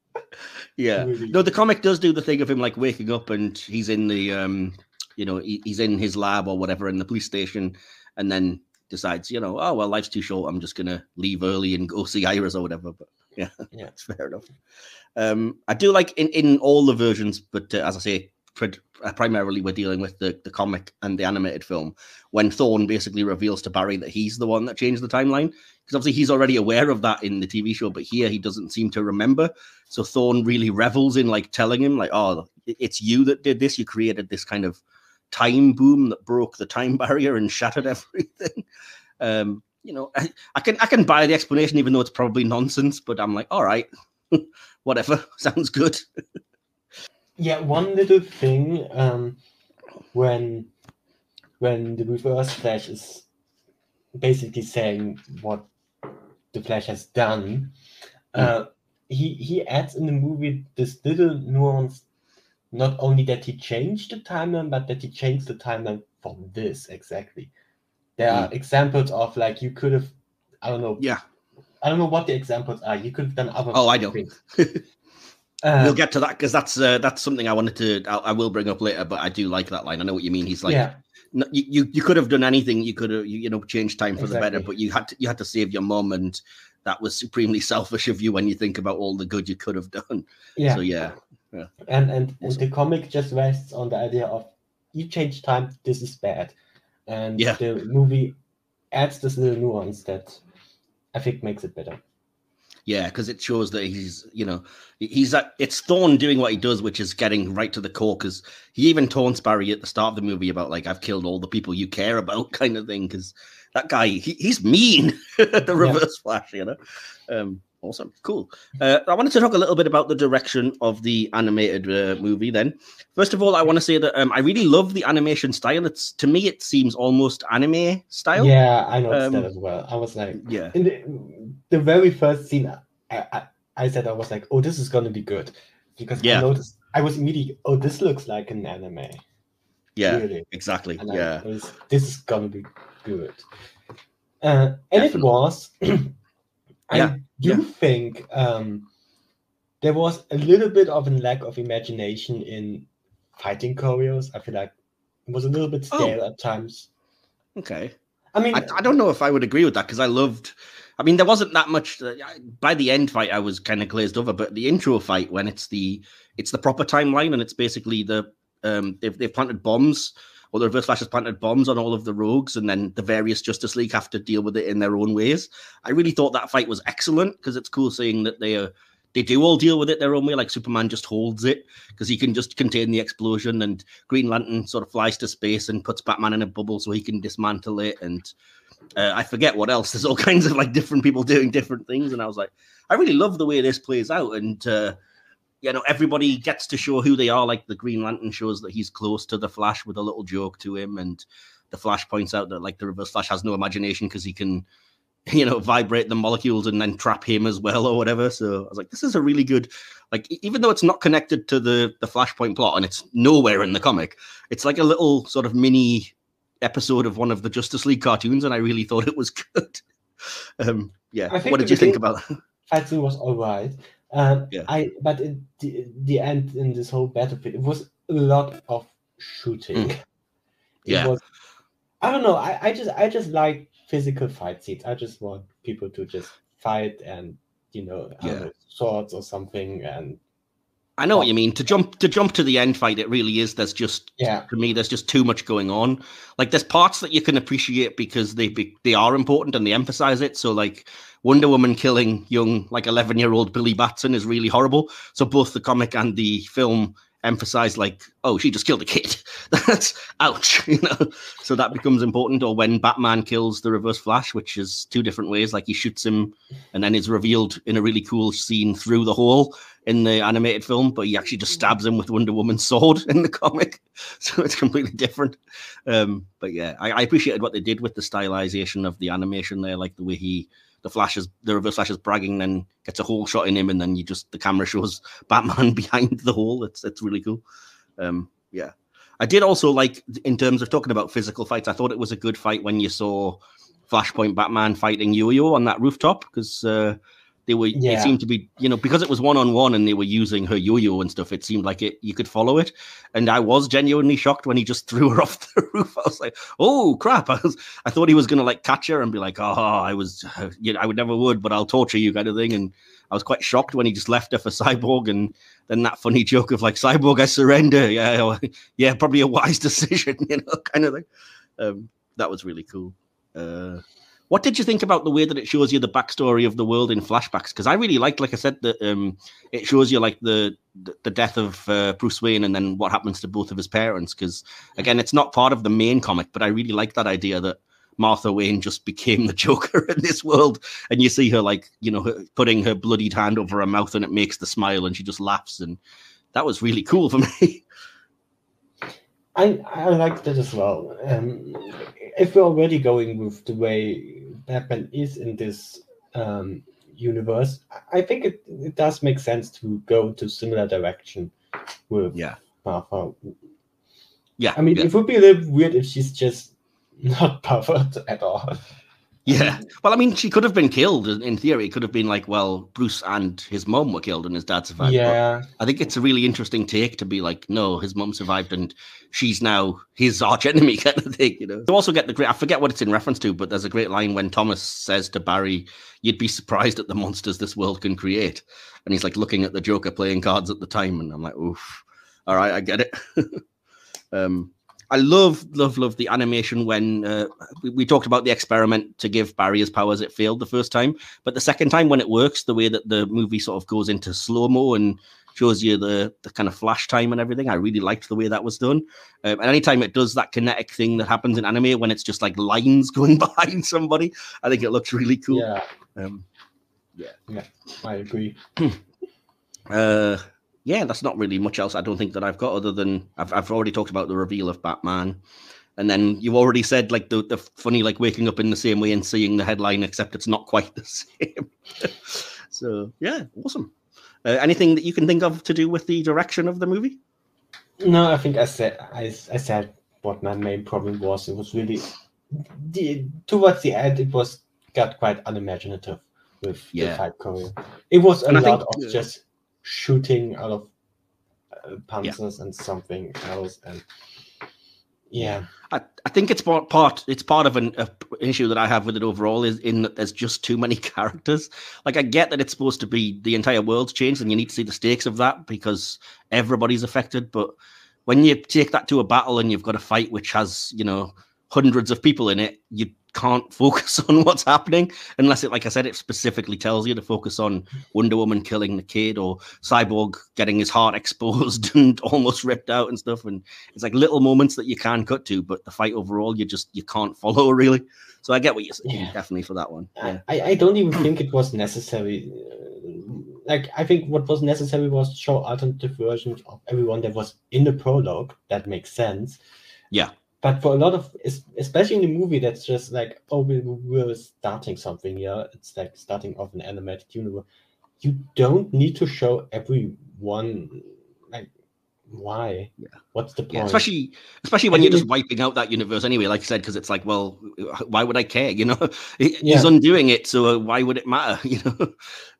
S1: Yeah. No, the comic does do the thing of him like waking up and he's in the um, you know, he, he's in his lab or whatever in the police station, and then decides, you know, oh well, life's too short. I'm just gonna leave early and go see Iris or whatever. But yeah, *laughs*
S2: Yeah.
S1: it's fair enough. Um, I do like in in all the versions, but uh, as I say, uh, primarily we're dealing with the the comic and the animated film when Thawne basically reveals to Barry that he's the one that changed the timeline because obviously he's already aware of that in the TV show, but here he doesn't seem to remember. So Thawne really revels in like telling him, like, "Oh, it's you that did this. You created this kind of time boom that broke the time *laughs* barrier and shattered *laughs* everything." Um, you know, I, I can I can buy the explanation, even though it's probably nonsense. But I'm like, all right, *laughs* whatever, sounds good.
S2: Yeah, one little thing um, when when the Reverse Flash is basically saying what the Flash has done, uh, he he adds in the movie this little nuance. Not only that he changed the timeline, but that he changed the timeline from this exactly. There are examples of like you could have, I don't know,
S1: Yeah,
S2: I don't know what the examples are. You could have done other.
S1: Oh, I know. *laughs*
S2: Uh,
S1: we'll get to that because that's uh, that's something I wanted to. I, I will bring up later, but I do like that line. I know what you mean. He's like,
S2: yeah,
S1: no, you, you you could have done anything. You could have you, you know changed time for the better, but you had to you had to save your mom, and that was supremely *laughs* selfish of you when you think about all the good you could have done.
S2: yeah.
S1: So yeah,
S2: and and, and the comic just rests on the idea of you change time this is bad and
S1: Yeah.
S2: the movie adds this little nuance that i think makes it better
S1: yeah, because it shows that he's you know he's at it's Thawne doing what he does, which is getting right to the core. Because he even taunts Barry at the start of the movie about like I've killed all the people you care about, *laughs* kind of thing. Because that guy he, he's mean, *laughs* the reverse flash, you know. Um, awesome, cool. Uh, I wanted to talk a little bit about the direction of the animated uh, movie. Then, first of all, I want to say that um, I really love the animation style. It's to me, it seems almost anime style.
S2: yeah i noticed
S1: Um,
S2: that as well i was like
S1: yeah,
S2: the, the very first scene I, I i said i was like oh this is gonna be good because
S1: Yeah.
S2: i noticed i was immediately oh this looks like an anime
S1: yeah,
S2: really
S1: exactly.
S2: and
S1: Yeah,
S2: was, this is gonna be good. Uh, and it was. *clears throat* I
S1: Yeah,
S2: do
S1: yeah.
S2: think um, there was a little bit of a lack of imagination in fighting choreos. I feel like it was a little bit
S1: Oh.
S2: stale at times.
S1: okay.
S2: I mean,
S1: I, I don't know if I would agree with that because I loved. I mean, there wasn't that much. Uh, by the end fight, I was kind of glazed over, but the intro fight when it's the it's the proper timeline and it's basically the um they've they've planted bombs or the Reverse Flash has planted bombs on all of the rogues, and then the various Justice League have to deal with it in their own ways. I really thought that fight was excellent because it's cool seeing that they are they do all deal with it their own way. Like Superman just holds it because he can just contain the explosion, and Green Lantern sort of flies to space and puts Batman in a bubble so he can dismantle it. And uh, I forget what else. *laughs* There's all kinds of like different people doing different things, and I was like, I really love the way this plays out, and uh, you know, everybody gets to show who they are. Like the Green Lantern shows that he's close to the Flash with a little joke to him, and the Flash points out that like the Reverse Flash has no imagination because he can *laughs* you know, vibrate the molecules and then trap him as well or whatever. So I was like, this is a really good, like, even though it's not connected to the the Flashpoint plot and it's nowhere in the comic, it's like a little sort of mini episode of one of the Justice League cartoons, and I really thought it was *laughs* good. um, yeah, what did you think about? That?
S2: Fight scene was all right. Um, yeah. I but in the the end in this whole battlefield, it was a lot of shooting. Mm. *laughs*
S1: Yeah.
S2: Was, I don't know. I, I just I just like physical fight scenes. I just want people to just fight and you know, yeah. know swords or something and
S1: I know what you mean. To jump to jump to the end fight, it really is. There's just
S2: yeah.
S1: For me, there's just too much going on. Like there's parts that you can appreciate because they be, they are important and they emphasize it. So like Wonder Woman killing young like 11 year old Billy Batson is really horrible. So both the comic and the film emphasize like, oh, she just killed a kid. *laughs* That's ouch, *laughs* you know. So that becomes important. Or when Batman kills the Reverse Flash, which is two different ways, like he shoots him and then is revealed in a really cool scene through the hole in the animated film, but he actually just stabs him with Wonder Woman's sword *laughs* in the comic. *laughs* So it's completely different. Um, but yeah, I, I appreciated what they did with the stylization of the animation there, like the way he the flashes, the reverse flash is bragging, then gets a hole shot in him, and then you just the camera *laughs* shows Batman behind the hole. It's it's really cool. Um, yeah, I did also like in terms of talking about physical fights. I thought it was a good fight when you saw Flashpoint Batman fighting Yo-Yo on that rooftop because uh, they were yeah. it seemed to be you know because it was one on one and they were using her yo-yo and stuff it seemed like it you could follow it. And i was genuinely shocked when he just *laughs* threw her off the roof. I was like oh crap. *laughs* I was i thought he was gonna like catch her and be like oh i was *sighs* you know i would never would but i'll torture you kind of thing. And i was quite shocked when he just left her for *laughs* cyborg and then that funny joke of like cyborg i surrender. Yeah yeah probably a wise decision you know kind of thing. Um that was really cool. Uh what did you think about the way that it shows you the backstory of the world in flashbacks? Because I really liked, like I said, that um, it shows you like the the death of uh, Bruce Wayne and then what happens to both of his parents. Because again, it's not part of the main comic, but I really like that idea that Martha Wayne just *laughs* became the Joker in this world, and you see her like you know putting her bloodied hand over her mouth, and it makes the smile, and she just laughs, and that was really cool for *laughs* me.
S2: I I like that as well. Um, if we're already going with the way Batman is in this um, universe, I think it, it does make sense to go to similar direction with
S1: yeah.
S2: Martha.
S1: Yeah,
S2: I mean,
S1: yeah.
S2: it would be a little weird if she's just *laughs* not perfect at all.
S1: Yeah. Well, I mean, she could have been killed in theory. It could have been like, well, Bruce and his mom were killed and his dad survived.
S2: Yeah.
S1: But I think it's a really interesting take to be like, no, his mom survived and she's now his *laughs* arch enemy kind of thing, you know. You also get the great, I forget what it's in reference to, but there's a great line when Thomas says to Barry, you'd be surprised at the monsters this world can create. And he's like looking at the Joker playing cards at the time. And I'm like, oof, all right, I get it. *laughs* um, I love, love, love the animation when uh, we, we, talked about the experiment to give Barry his powers. It failed the first time, but the second time when it works, the way that the movie sort of goes into slow mo and shows you the the kind of flash time and everything, I really liked the way that was done. Um, and anytime it does that kinetic thing that happens in anime when it's just like lines *laughs* going behind somebody, I think it looks really cool.
S2: Yeah,
S1: um,
S2: yeah, yeah, I agree. *clears throat*
S1: uh, yeah, that's not really much else I don't think that I've got other than I've, I've already talked about the reveal of Batman. And then you already said like the, the funny like waking up in the same way and seeing the headline, except it's not quite *laughs* the same. *laughs* so yeah, awesome. Uh, anything that you can think of to do with the direction of the movie?
S2: No, I think I said I, I said what my main problem was. It was really the, towards the end. It was got quite unimaginative with yeah. the fight choreo. It was a and lot think, of uh, just shooting out of uh, panzers yeah. and something else and yeah
S1: I, I think it's part, part it's part of an a issue that I have with it overall is in that there's just too many *laughs* characters. Like I get that it's supposed to be the entire world's changed and you need to see the stakes of that because everybody's affected. But when you take that to a battle and you've got a fight which has, you know, hundreds of people in it, you can't *laughs* focus on what's happening unless it, like I said, it specifically tells you to focus on Wonder Woman killing the kid or Cyborg getting his heart *laughs* exposed and almost ripped out and stuff. And it's like little moments that you can cut to, but the fight overall, you just you can't follow *laughs* really. So I get what you're saying, yeah. definitely for that one.
S2: Yeah. I, I don't even think it was necessary. Uh, like I think what was necessary was to show alternative versions of everyone that was in the prologue. That makes sense.
S1: Yeah
S2: but for a lot of, especially in the movie, that's just like, oh, we, we're starting something here. It's like starting off an animated universe. You don't need to show everyone like why.
S1: Yeah.
S2: What's the point?
S1: yeah, especially especially when you're just wiping out that universe anyway like i said because it's like well why would i care you know? *laughs* He's yeah. undoing it so why would it matter *laughs* you know?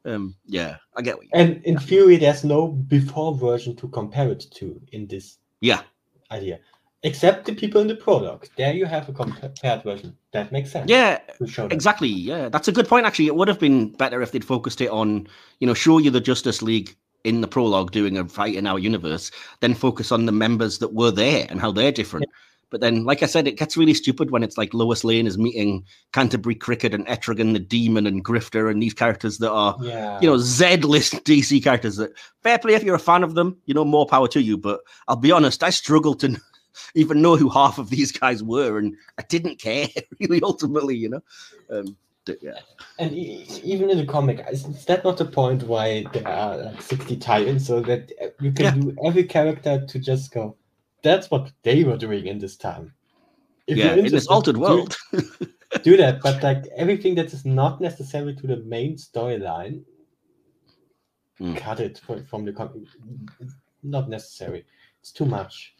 S1: Um yeah i get what
S2: and in theory there's no before version to compare it to in this
S1: yeah.
S2: idea except the people in the product there you have a compared version that makes sense
S1: yeah exactly yeah that's a good point actually it would have been better if they'd focused it on you know show you the justice league in the prologue doing a fight in our universe, then focus on the members that were there and how they're different. Yeah. But then, like I said, it gets really stupid when it's like Lois Lane is meeting Canterbury Cricket and Etrigan the Demon and Grifter and these characters that are, yeah. you know, Z list DC characters. That fair play if you're a fan of them, you know, more power to you. But I'll be honest, I struggle to even know who half of these guys were, and I didn't care *laughs* really. Ultimately, you know. Um, yeah.
S2: And even in the comic, is that not the point why there are like 60 tie-ins so that you can yeah. do every character to just go, that's what they were doing in this time.
S1: If yeah, in this altered world.
S2: Do, *laughs* do that, but like everything that is not necessary to the main storyline, mm. cut it from the comic. Not necessary. It's too much.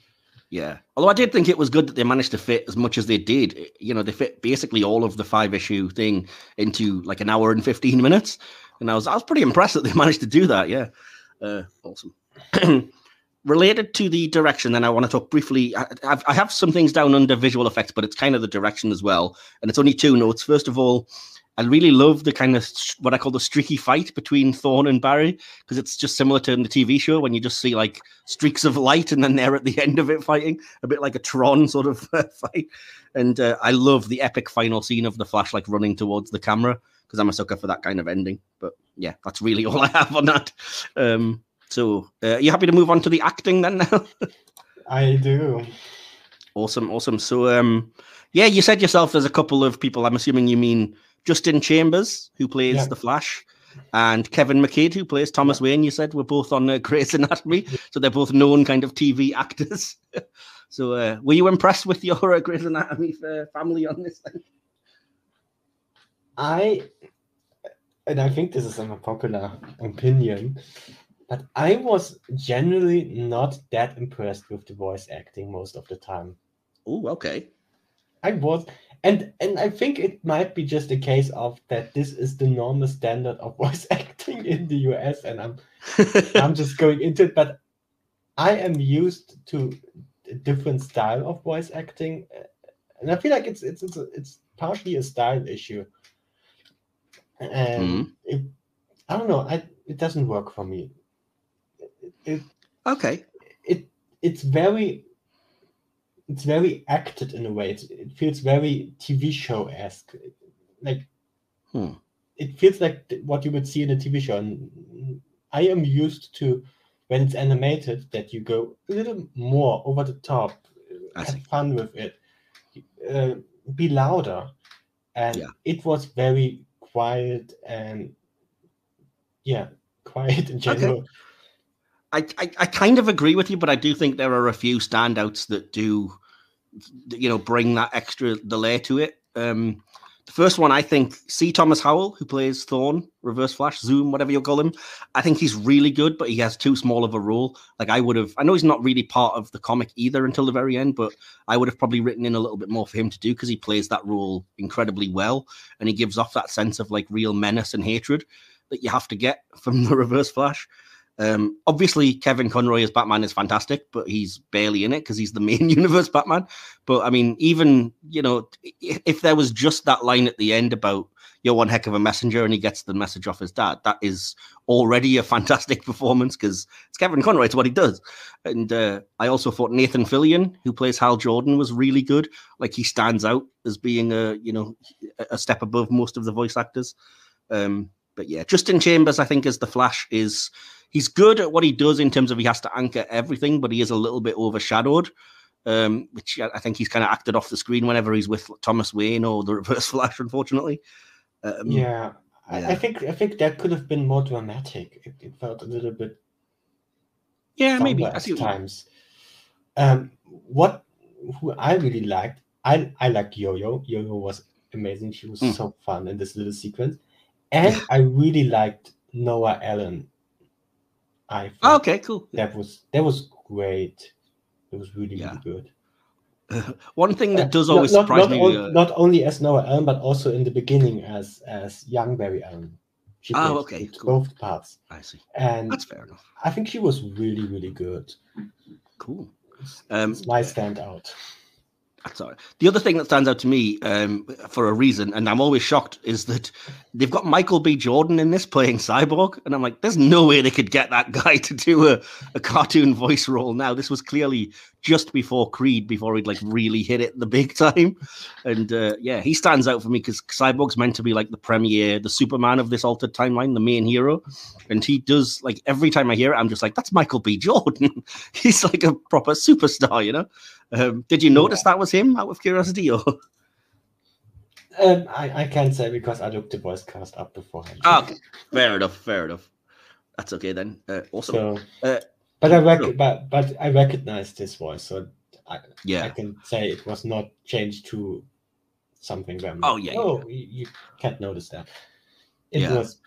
S1: Yeah. Although I did think it was good that they managed to fit as much as they did. You know, they fit basically all of the five issue thing into like an hour and 15 minutes. And I was I was pretty impressed that they *laughs* managed to do that. Yeah. Uh, awesome. *clears throat* Related to the direction, then I want to talk briefly. I, I've, I have some things down under visual effects, but it's kind of the direction as well. And it's only two notes. First of all, I really love the kind of what I call the streaky fight between Thawne and Barry because it's just similar to in the TV show when you just see like streaks of light and then they're at the *laughs* end of it fighting, a bit like a Tron sort of uh, *laughs* fight. And uh, I love the epic final scene of the Flash like running towards the camera because I'm a sucker for that kind of ending. But yeah, that's really *laughs* all I have on that. Um, so, uh, are you happy to move on to the acting then now?
S2: I do.
S1: Awesome, awesome. So, um, yeah, you said yourself there's a couple of people. I'm assuming you mean Justin Chambers, who plays yeah. the Flash, and Kevin McKidd, who plays Thomas yeah. Wayne. You said were both on uh, Grey's Anatomy, so they're both known kind of TV actors. *laughs* so, uh, were you impressed with your uh, Grey's Anatomy uh, family on this thing?
S2: I, and I think this is an unpopular opinion, but I was generally not that impressed with the voice acting most of the time.
S1: Oh, okay.
S2: I was, and and I think it might be just a case of that this is the normal standard of *laughs* voice acting in the US, and I'm *laughs* I'm just going into it. But I am used to a different style of voice acting, and I feel like it's it's it's, a, it's partially a style issue. And mm-hmm. it, I don't know, I it doesn't work for me.
S1: It, okay.
S2: It it's very it's very acted in a way. It, it feels very TV show esque. Like hmm. it feels like what you would see in a TV show. And I am used to when it's animated that you go a little more over the top, I have see. fun with it, uh, be louder, and yeah. it was very quiet and yeah, *laughs* quiet in general. Okay.
S1: I, I, kind of agree with you, but I do think there are a few standouts that do you know, bring that extra delay to it. Um, the first one, I think, C. Thomas Howell, who plays Thawne, Reverse Flash, Zoom, whatever you call him. I think he's really good, but he has too small of a role. Like I would have, I know he's not really part of the comic either until the very end, but I would have probably written in a little bit more for him to do because he plays that role incredibly well, and he gives off that sense of like real menace and hatred that you have to get *laughs* from the Reverse Flash. Um, obviously, Kevin Conroy as Batman is fantastic, but he's barely in it because he's the *laughs* main universe Batman. But I mean, even you know, if, there was just that line at the end about you're one heck of a messenger and he gets the message off his dad, that is already a fantastic *laughs* performance because it's Kevin Conroy. It's what he does. And uh, I also thought Nathan Fillion, who plays Hal Jordan, was really good. Like he stands out as being a you know a step above most of the voice actors. Um, but yeah, Justin Chambers, I think, as the Flash is he's good at what he does in terms of he has to anchor everything, but he is a little bit overshadowed. Um, which I think he's kind of acted off the screen whenever he's with Thomas Wayne or the *laughs* Reverse Flash, unfortunately.
S2: Um, yeah, I, I, think I think that could have been more dramatic. It, it felt a little bit.
S1: Yeah, maybe
S2: at times. Um, what who I really liked, I I like Yo-Yo. Yo-Yo was amazing. She was
S1: Mm.
S2: so fun in this little sequence, and I really liked Nora Allen. I
S1: Oh, okay, cool.
S2: that was that was great. It was really
S1: Yeah.
S2: really good. *laughs*
S1: One thing that
S2: Uh,
S1: does
S2: not-
S1: always
S2: not,
S1: surprise
S2: not,
S1: me.
S2: on-
S1: uh,
S2: not only as Nora Allen, but also in the beginning as as young Barry Allen. She
S1: Oh, okay,
S2: both-
S1: cool.
S2: both parts,
S1: I see.
S2: and
S1: That's fair enough.
S2: I think she was really really good.
S1: Cool. Um,
S2: It's my standout.
S1: Right. The other thing that stands out to me, um, for a reason, and I'm always shocked, is that they've got Michael B. Jordan in this playing Cyborg, and I'm like, there's no way they could get that guy to do a, a cartoon voice role now. This was clearly just before Creed, before he'd like really hit it the big *laughs* time, and uh, yeah, he stands out for me because Cyborg's meant to be like the premier, the Superman of this altered timeline, the main hero, and he does like every time I hear it, I'm just like, that's Michael B. Jordan. *laughs* He's like a proper superstar, you know. Um, did you notice that was him out of curiosity? Or
S2: Um, I, I can't say because I looked the voice cast up beforehand.
S1: Ah, okay. fair enough, fair enough. That's okay then. Uh, awesome.
S2: So,
S1: Uh,
S2: but I rec-
S1: sure.
S2: but but I recognized his voice, so I, I can say it was not changed to something I'm
S1: Oh, yeah,
S2: oh, you, you can't notice that. It
S1: Yeah.
S2: was,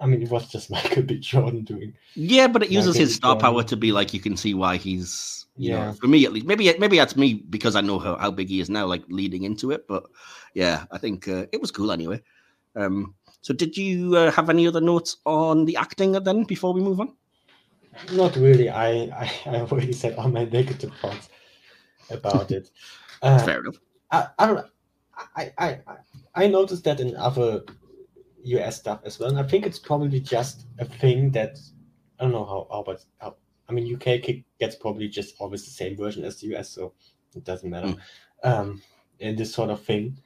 S2: I mean, it was just *laughs* Michael B. Jordan doing.
S1: yeah, but it uses
S2: Michael
S1: his star power to be like you can see why he's you
S2: Yeah.
S1: know for me at least maybe maybe that's me because I know how, how big he is now like leading into it but yeah I think uh, it was cool anyway. Um, so did you uh, have any other notes on the acting then before we move on?
S2: Not really. I I, *laughs* I already said all my *laughs* negative thoughts about it. Uh,
S1: Fair enough.
S2: I, I don't. I, I I I noticed that in other US stuff as well, and I think it's probably just a thing that I don't know how how but how I mean UK gets probably just always the same version as the US, so it doesn't matter. Um, in this sort of thing,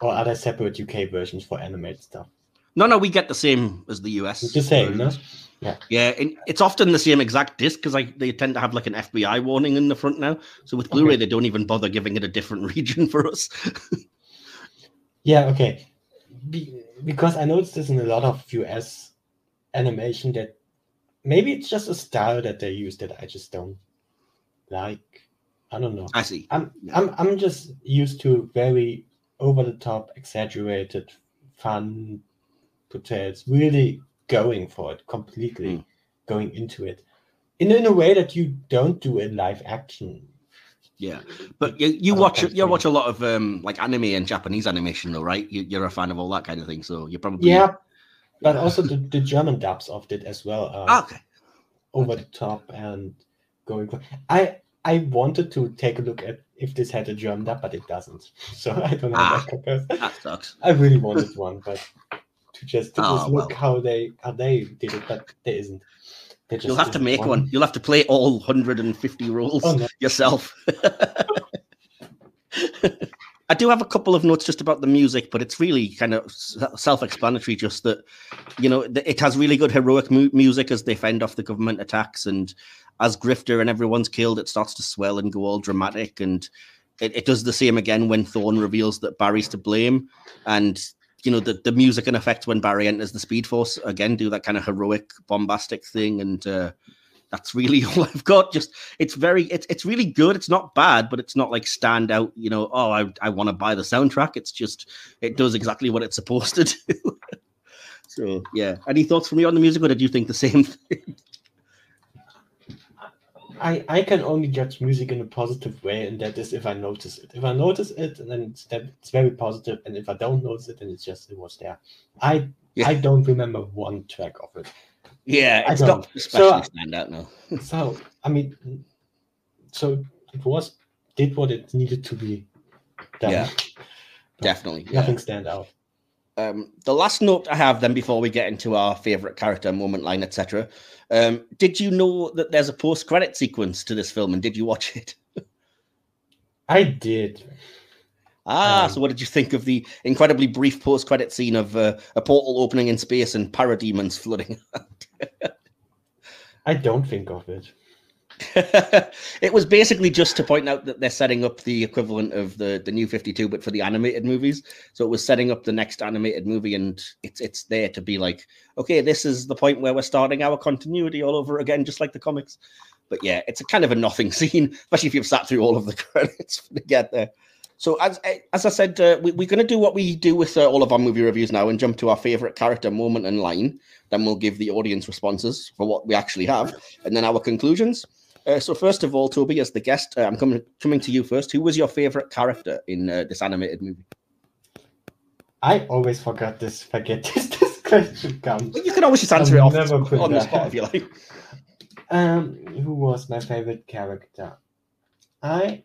S2: or are there separate UK versions for animated stuff?
S1: No, no, we get the same as the US.
S2: It's the same, no?
S1: versions. Yeah, and it's often the same exact disc because like they tend to have like an FBI warning in the front now. So with Blu-ray,
S2: Okay.
S1: they don't even bother giving it a different *laughs* region for us.
S2: Yeah, okay. Be, because I noticed this in a lot of US animation that maybe it's just a style that they use that I just don't like. I don't know.
S1: I see.
S2: I'm
S1: Yeah.
S2: I'm I'm just used to very over the top, exaggerated, fun portrayals, really going for it completely,
S1: Mm.
S2: going into it. In, in a way that you don't do in live action.
S1: Yeah, but you, you watch you watch a lot of um like anime and Japanese animation though, right? You, you're a fan of all that kind of thing, so you're probably
S2: Yeah, but also the, the German dubs of it as well. Are,
S1: Ah, okay.
S2: over the top and going for I I wanted to take a look at if this had a German dub, but it doesn't. *laughs* So I don't have
S1: Ah.
S2: that.
S1: That sucks.
S2: I really wanted one, but to just to
S1: Oh,
S2: just look
S1: well.
S2: how they how they did it, but there isn't.
S1: You'll have to make one. You'll have to play all 150 roles
S2: Oh, no. *laughs*
S1: yourself. I do have a couple of notes just about the music, but it's really kind of self-explanatory. Just that, you know, it has really good heroic mu- music as they fend off the government attacks, and as Grifter and everyone's killed, it starts to swell and go all dramatic, and it, it does the same again when Thawne reveals that Barry's to blame, and you know the, the music and effects when Barry enters the Speed Force again do that kind of heroic, bombastic thing, and uh, that's really *laughs* all I've got. Just it's very it's it's really good. It's not bad, but it's not like stand out. You know, oh, I I want to buy the soundtrack. It's just it does exactly what it's *laughs* supposed to do. *laughs* so yeah, any thoughts from you on the music, or did you think the same thing?
S2: I, I can only judge music in a positive way, and that is if I notice it. If I notice it, then it's, it's very positive, and if I don't notice it, then it's just it was there. I
S1: Yeah.
S2: I don't remember one track of it.
S1: Yeah,
S2: I
S1: it's
S2: don't.
S1: not especially
S2: So-
S1: stand out now.
S2: So I mean, so it was did what it needed to be done.
S1: Yeah, Definitely. yeah. *laughs*
S2: Nothing stand out.
S1: Um, the last note I have then before we get into our favorite character, moment line, etc. Um, did you know that there's a post-credit sequence to this film, and did you watch it? *laughs*
S2: I did.
S1: Ah,
S2: Um,
S1: so what did you think of the incredibly brief post-credit scene of uh, a portal opening in space and parademons flooding? *laughs*
S2: I don't think of it. *laughs*
S1: it was basically just to point out that they're setting up the equivalent of the the new 52 but for the animated movies so it was setting up the next animated movie and it's it's there to be like okay this is the point where we're starting our continuity all over again just like the comics But yeah, it's a kind of a nothing *laughs* scene, especially if you've sat through all of the *laughs* credits to get there. So as as I said, uh, we, are going to do what we do with uh, all of our movie reviews now, and jump to our favorite character moment and line. Then we'll give the audience responses for what we actually have, and then our conclusions. Uh, so first of all, Tobi, as the guest, uh, I'm coming coming to you first. Who was your favorite character in uh, this animated movie?
S2: I always forgot this. Forget this. *laughs* This question comes.
S1: Well, you can always just answer I'll it off on the spot if you like. *laughs*
S2: Um, who was my favorite character? I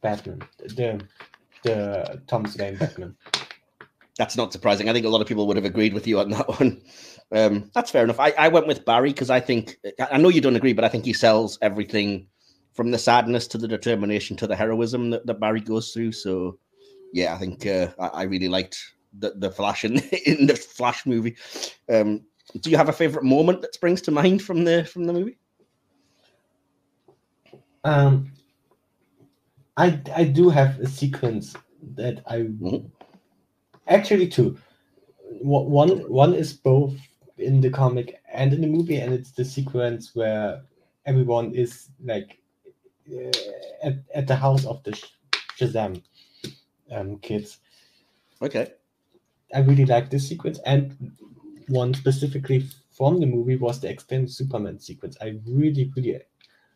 S2: Batman, the the Thomas Wayne Batman.
S1: That's not surprising. I think a lot of people would have agreed with you on that one. Um, that's fair enough. I, I went with Barry because I think I know you don't agree, but I think he sells everything from the sadness to the determination to the heroism that, that Barry goes through. So, yeah, I think uh, I, I, really liked the, the Flash in, *laughs* in the Flash movie. Um, do you have a favorite moment that springs to mind from the from the movie?
S2: Um, I I do have a sequence that I mm-hmm. actually two. One one is both in the comic and in the movie, and it's the sequence where everyone is like uh, at, at the house of the Shazam um, kids.
S1: Okay.
S2: I really like this sequence, and one specifically from the movie was the extended Superman sequence. I really, really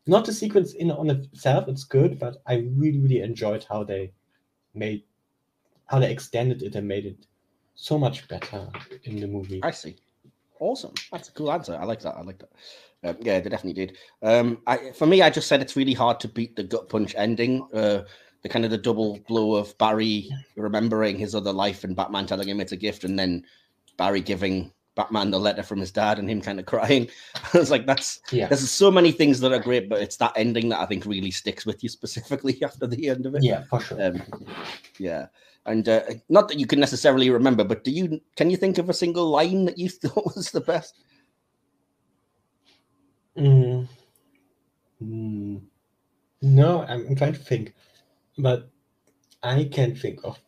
S2: not the sequence in on itself it's good but i really really enjoyed how they made how they extended it and made it so much better in the movie
S1: i see awesome. That's a cool answer. I like that. I like that. Um, yeah they definitely did. Um I, for me i just said it's really hard to beat the gut punch ending uh the kind of the double blow of barry remembering his other life and batman telling him it's a gift and then barry giving Batman the letter from his dad and him kind of crying. *laughs* I was like, that's yeah. There's so many things that are great, but it's that ending that I think really sticks with you *laughs* specifically after the end of it.
S2: Yeah, for sure. Um,
S1: yeah, and uh, not that you can necessarily remember, but do you? Can you think of a single line that you *laughs* thought was the best?
S2: Mm. Mm. No, I'm, I'm trying to think, but I can't think of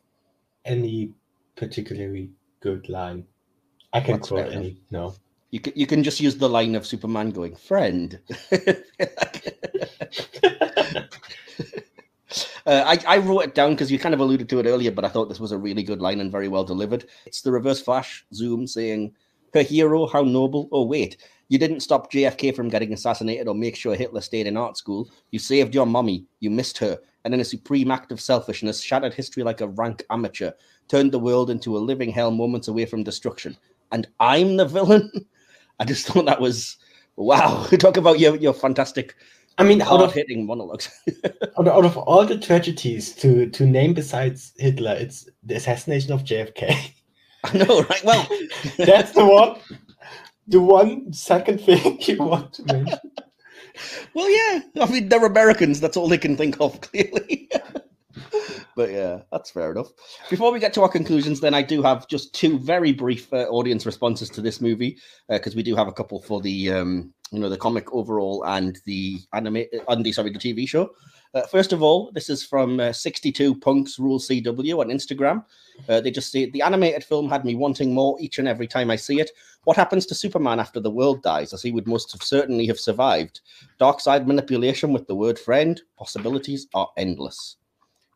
S2: any particularly good line. I can That's quote any. No.
S1: You can, you can just use the line of Superman going, friend. *laughs* Uh, I, I wrote it down because you kind of alluded to it earlier, but I thought this was a really good line and very well delivered. It's the reverse flash zoom saying, Her hero, how noble. Oh, wait, you didn't stop JFK from getting assassinated or make sure Hitler stayed in art school. You saved your mommy. You missed her. And in a supreme act of selfishness, shattered history like a rank amateur, turned the world into a living hell moments away from destruction and I'm the villain. *laughs* I just thought that was wow. *laughs* Talk about your your fantastic.
S2: I mean,
S1: out of hitting monologues. *laughs*
S2: out, out of all the tragedies to to name besides Hitler, it's the assassination of JFK.
S1: I know, right? Well,
S2: that's the one. The one second thing you want to mention.
S1: Well, yeah. I mean, they're Americans. That's all they can think of, clearly but yeah, that's fair enough. Before we get to our conclusions, then I do have just two very brief uh, audience responses to this movie because uh, we do have a couple for the um, you know the comic overall and the anime and the sorry the TV show. Uh, first of all, this is from uh, 62 Punks Rule CW on Instagram. Uh, they just say the animated film had me wanting more each and every time I see it. What happens to Superman after the world dies, as he would most have certainly have survived? Darkseid manipulation with the word friend. Possibilities are endless.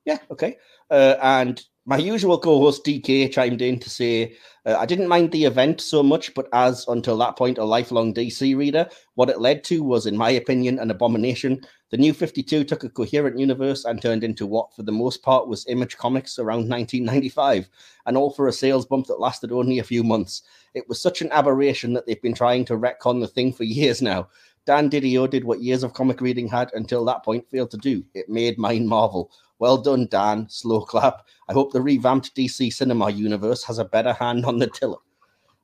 S1: Yeah, okay. Uh, and my usual co-host DK chimed in to say, uh, I didn't mind the event so much, but as until that point a lifelong DC reader, what it led to was, in my opinion, an abomination. The new 52 took a coherent universe and turned into what, for the most part, was Image Comics around 1995, and all for a sales bump that lasted only a few months. It was such an aberration that they've been trying to retcon the thing for *laughs* years now. Dan DiDio did what years of comic reading had until that point failed to do. It made mine marvel. Well done, Dan. Slow clap. I hope the revamped DC cinema universe has a better hand on the tiller.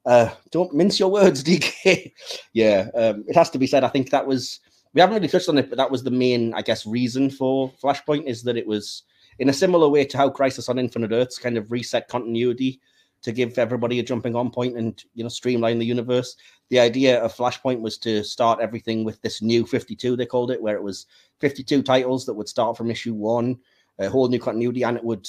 S1: Uh, don't mince your words, *laughs* DK. yeah, um, it has to be said. I think that was we haven't really touched on it, but that was the main, I guess, reason for Flashpoint is that it was in a similar way to how Crisis on Infinite Earths kind of reset continuity to give everybody a jumping on point and you know streamline the universe. The idea of Flashpoint was to start everything with this new 52, they called it, where it was 52 titles that would start from issue one a whole new continuity, and it would.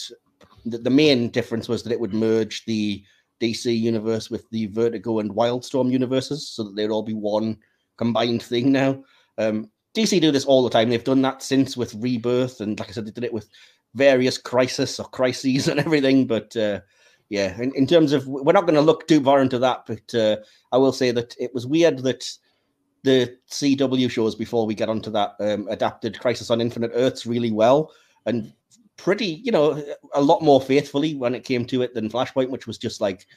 S1: The, the main difference was that it would merge the DC universe with the Vertigo and Wildstorm universes, so that they'd all be one combined thing now. Um, DC do this all the time. They've done that since with Rebirth, and like I said, they did it with various crisis or crises *laughs* and everything. But uh, yeah, in, in terms of we're not going to look too far into that, but uh, I will say that it was weird that the CW shows before we get onto that um, adapted Crisis on Infinite Earths really well and pretty, you know, a lot more faithfully when it came to it than Flashpoint, which was just like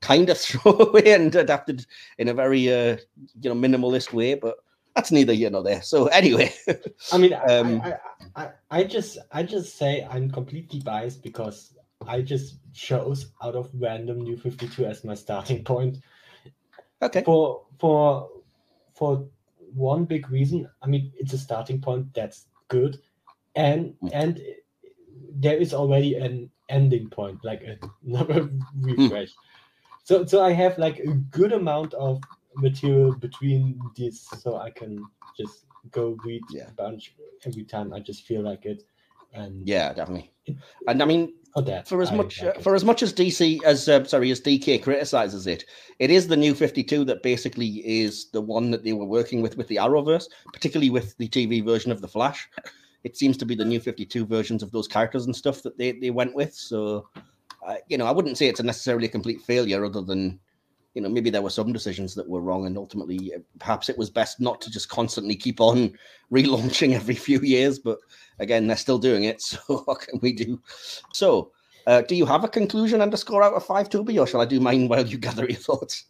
S1: kind of *laughs* throwaway and adapted in a very, uh, you know, minimalist way. But that's neither here nor there. So anyway,
S2: I mean, *laughs* um, I, I, I, I just, I just say I'm completely biased because I just chose out of random New Fifty Two as my starting *laughs* point.
S1: Okay.
S2: For for for one big reason. I mean, it's a starting point that's good, and mm. and there is already an ending point, like another *laughs* refresh. Mm. So so I have like a good amount of material between these, so I can just go read yeah. a bunch every time I just feel like it. And
S1: yeah, definitely. And I mean, for, as I much like for as much as DC as uh, sorry as DK criticizes it, it is the new Fifty Two that basically is the one that they were working with with the Arrowverse, particularly with the TV version of the Flash. It seems to be the new Fifty Two versions of those characters and stuff that they they went with. So, uh, you know, I wouldn't say it's a necessarily a complete failure, other than you know, maybe there were some decisions that were wrong, and ultimately, uh, perhaps it was best not to just constantly keep on *laughs* relaunching every few years. But again, they're still doing it, *laughs* so what can we do? So, uh, do you have a conclusion and a score out of five, Tobi, or shall I do mine while you gather your *laughs* thoughts?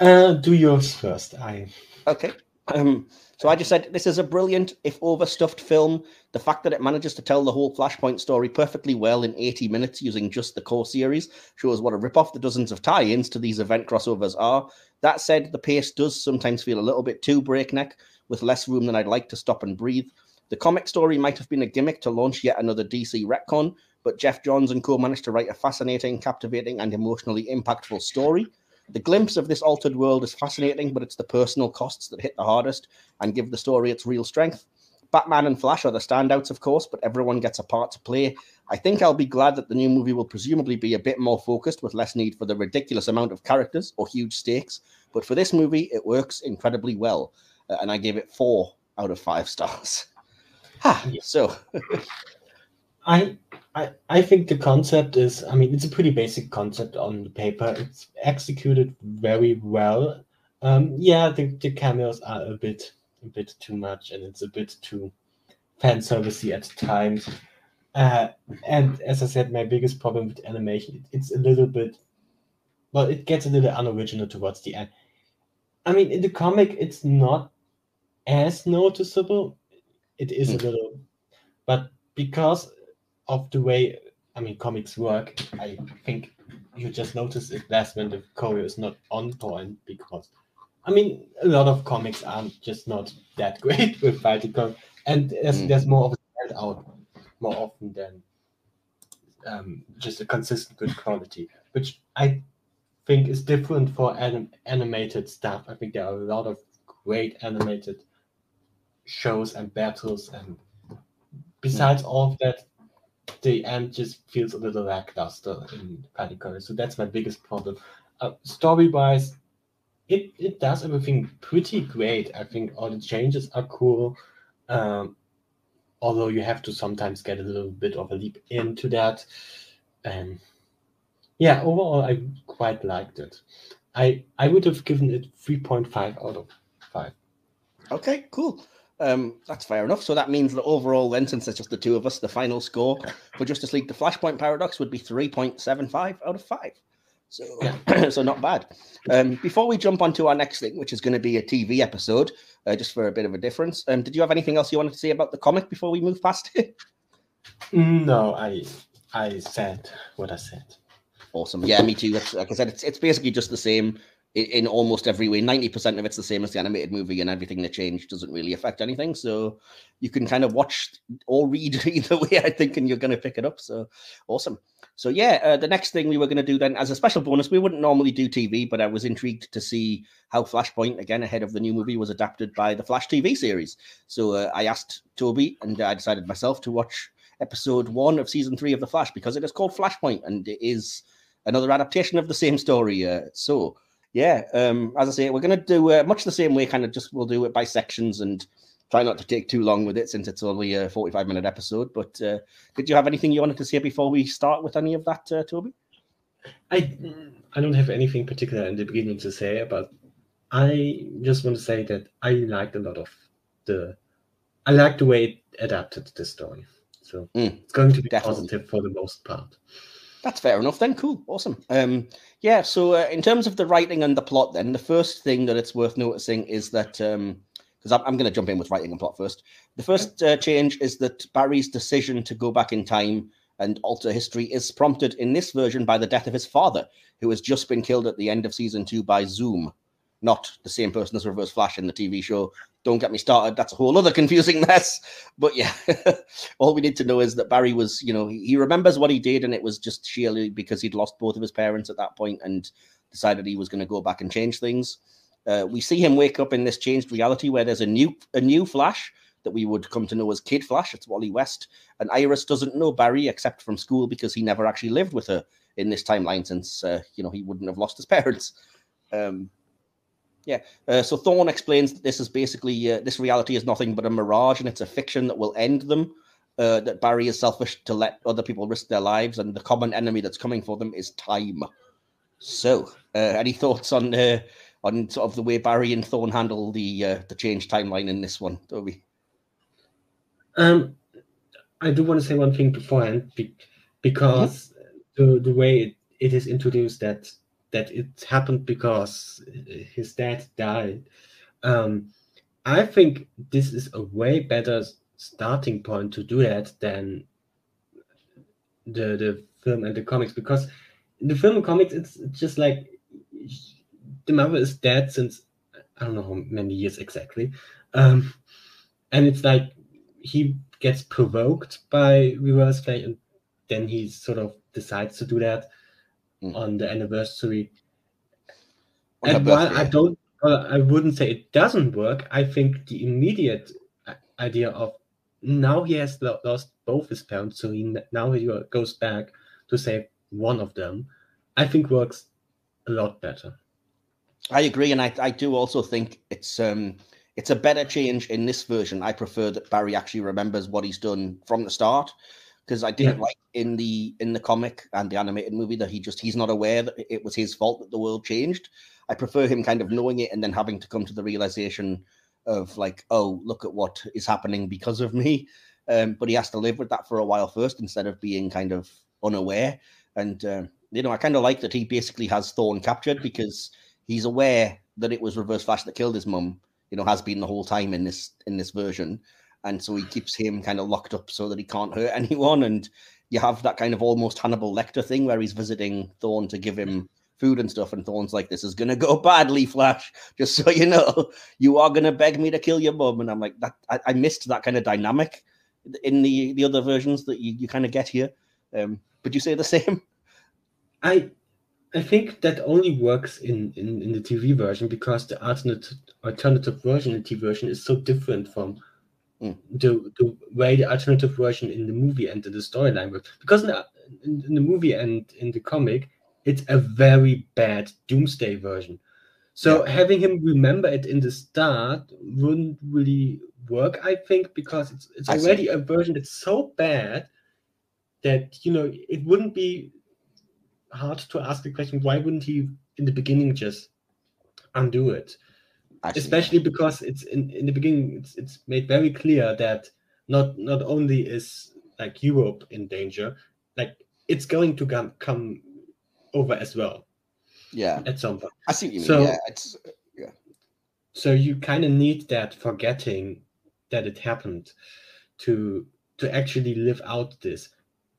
S2: uh, do yours first. I
S1: okay. Um, so I just said this is a brilliant, if overstuffed film. The fact that it manages to tell the whole Flashpoint story perfectly well in 80 minutes using just the core series shows what a rip-off the dozens of tie-ins to these event crossovers are. That said, the pace does sometimes feel a little bit too breakneck, with less room than I'd like to stop and breathe. The comic story might have been a gimmick to launch yet another DC retcon, but Geoff Johns and co managed to write a fascinating, captivating, and emotionally impactful story. The glimpse of this altered world is fascinating, but it's the personal costs that hit the hardest and give the story its real strength. Batman and Flash are the standouts, of course, but everyone gets a part to play. I think I'll be glad that the new movie will presumably be a bit more focused with less need for the ridiculous amount of characters or huge stakes. But for this movie, it works incredibly well. Uh, and I gave it four out of five stars. *laughs* Ha, so. *laughs*
S2: I I, I think the concept is, I mean, it's a pretty basic concept on the paper. It's executed very well. Um, yeah, the, the cameos are a bit a bit too much, and it's a bit too fan servicey at times. Uh, and as I said, my biggest problem with animation, it, it's a little bit, well, it gets a little unoriginal towards the end. I mean, in the comic, it's not as noticeable. It is mm. a hmm. little, but because of the way I mean comics work, I think you just notice it less when the choreo is not on point because I mean a lot of comics aren't just not that *laughs* great with fighting and there's, mm. there's more of a out more often than um, just a consistent good quality, which I think is different for anim- animated stuff. I think there are a lot of great animated shows and battles, and besides mm. all of that, the end just feels a little lackluster in Panic So that's my biggest problem. Uh, story wise, it, it does everything pretty great. I think all the changes are cool. Um, although you have to sometimes get a little bit of a leap into that. And yeah, overall, I quite liked it. I I would have given it 3.5 out of 5.
S1: Okay, cool. Um, that's fair enough. So that means that overall, then, since it's just the two of us, the final score for Justice League: The Flashpoint Paradox would be three point seven five out of five. So, *clears throat* so not bad. Um, before we jump on to our next thing, which is going to be a TV episode, uh, just for a bit of a difference, um, did you have anything else you wanted to say about the comic before we move past it? *laughs*
S2: No, I I said what I said.
S1: Awesome. Yeah, me too. That's, like I said, it's it's basically just the same in almost every way. 90% of it's the same as the animated movie, and everything that changed doesn't really affect anything. So you can kind of watch or read *laughs* either way, I think, and you're going to pick it up. So awesome. So, yeah, uh, the next thing we were going to do then, as a special bonus, we wouldn't normally do TV, but I was intrigued to see how Flashpoint, again, ahead of the new movie, was adapted by the Flash TV series. So uh, I asked Tobi, and I decided myself to watch episode one of season three of The Flash because it is called Flashpoint and it is another adaptation of the same story. Uh, so, yeah, um, as I say, we're going to do uh, much the same way. Kind of just we'll do it by sections and try not to take too long with it since it's only a forty-five minute episode. But uh, did you have anything you wanted to say before we start with any of that, uh, Tobi?
S2: I I don't have anything particular in the beginning to say, but I just want to say that I liked a lot of the. I like the way it adapted the story, so
S1: Mm,
S2: it's going to be
S1: definitely.
S2: positive for the most part.
S1: That's fair enough then. Cool. Awesome. Um, yeah. So uh, in terms of the writing and the plot, then the first thing that it's worth noticing is that um, because I'm, I'm going to jump in with writing and plot first. The first uh, change is that Barry's decision to go back in time and alter history is prompted in this version by the death of his father, who has just been killed at the end of season two by Zoom. Not the same person as Reverse Flash in the TV show. Don't get me started. That's a whole other confusing *laughs* mess. But yeah, *laughs* all we need to know is that Barry was, you know, he, remembers what he did, and it was just sheerly because he'd lost both of his parents at that point and decided he was going to go back and change things. Uh, we see him wake up in this changed reality where there's a new a new Flash that we would come to know as Kid Flash. It's Wally West, and Iris doesn't know Barry except from school because he never actually lived with her in this timeline since uh, you know he wouldn't have lost his *laughs* parents. Um, yeah. Uh, so Thawne explains that this is basically uh, this reality is nothing but a mirage, and it's a fiction that will end them. Uh, that Barry is selfish to let other people risk their lives, and the common enemy that's coming for them is time. So, uh, any thoughts on uh, on sort of the way Barry and Thawne handle the uh, the change timeline in this one, Tobi?
S2: Um, I do want to say one thing beforehand, be, because the the way it, it is introduced that that it happened because his dad died. Um, I think this is a way better starting point to do that than the the film and the comics because in the film and comics it's just like the mother is dead since I don't know how many years exactly, um, and it's like he gets provoked by Reverse Flash, and then he sort of decides to do that
S1: Mm.
S2: on the anniversary.
S1: On
S2: and while. I don't, well, I wouldn't say it doesn't work. I think the immediate idea of now he has lo- lost both his parents, so he now he goes back to save one of them. I think works a lot better.
S1: I agree, and I, I do also think it's um it's a better change in this version. I prefer that Barry actually remembers what he's done from the start because I didn't
S2: Yeah.
S1: like in the in the comic and the animated movie that he just he's not aware that it was his fault that the world changed. I prefer him kind of knowing it and then having to come to the realization of like, oh, look at what is happening because of me. Um, but he has to live with that for a while first instead of being kind of unaware. And um, you know, I kind of like that he basically has Thawne captured because he's aware that it was Reverse Flash that killed his mum. You know, has been the whole time in this in this version, and so he keeps him kind of locked up so that he can't hurt *laughs* anyone. And you have that kind of almost Hannibal Lecter thing where he's visiting Thawne to give him food and stuff, and Thawne's like, "This is gonna go *laughs* badly, Flash. Just so you know, you are gonna beg me to kill your mum." And I'm like, that I, I missed that kind of dynamic in the the other versions that you, you kind of get here. Um, would you say the *laughs* same?
S2: I I think that only works in, in, in the TV version because the alternate alternative version the TV version is so different from
S1: Mm.
S2: the, the way the alternative version in the movie and in the storyline works. Because in the, in, in the movie and in the comic, it's a very bad Doomsday version. So having him remember it in the start wouldn't really work, I think, because it's it's
S1: I see.
S2: already a version that's so bad that you know it wouldn't be hard to ask the question why wouldn't he in the beginning just undo it
S1: See.
S2: especially because it's in, in the beginning it's it's made very clear that not not only is like europe in danger like it's going to come come over as well.
S1: Yeah,
S2: at some point.
S1: I see what you mean.
S2: So-
S1: yeah, it's
S2: so you kind of need that forgetting that it happened to to actually live out this.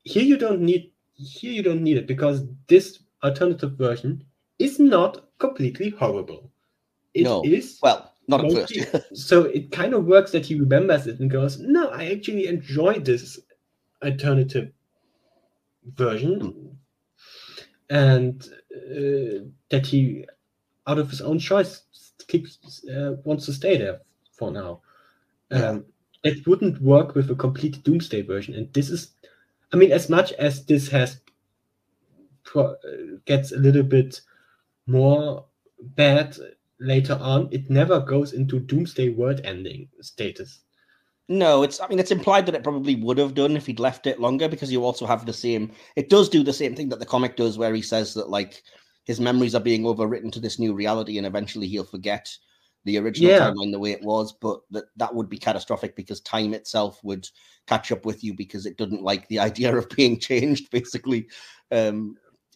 S2: Here you don't need here you don't need it because this alternative version is not completely horrible It is
S1: No. well, not at first. *laughs*
S2: so it kind of works that he remembers it and goes no i actually enjoyed this alternative version and uh, that he out of his own choice keeps uh, wants to stay there for now
S1: Yeah.
S2: um, it wouldn't work with a complete doomsday version and this is i mean as much as this has uh, gets a little bit more bad later on, it never goes into doomsday world ending status.
S1: No, it's. I mean, it's implied that it probably would have done if he'd left it longer, because you also have the same. It does do the same thing that the comic does, where he says that like his memories are being overwritten to this new reality, and eventually he'll forget the original yeah. timeline the way it was. But that that would be catastrophic because time itself would catch up with you because it didn't like the *laughs* idea of being changed, basically. Um,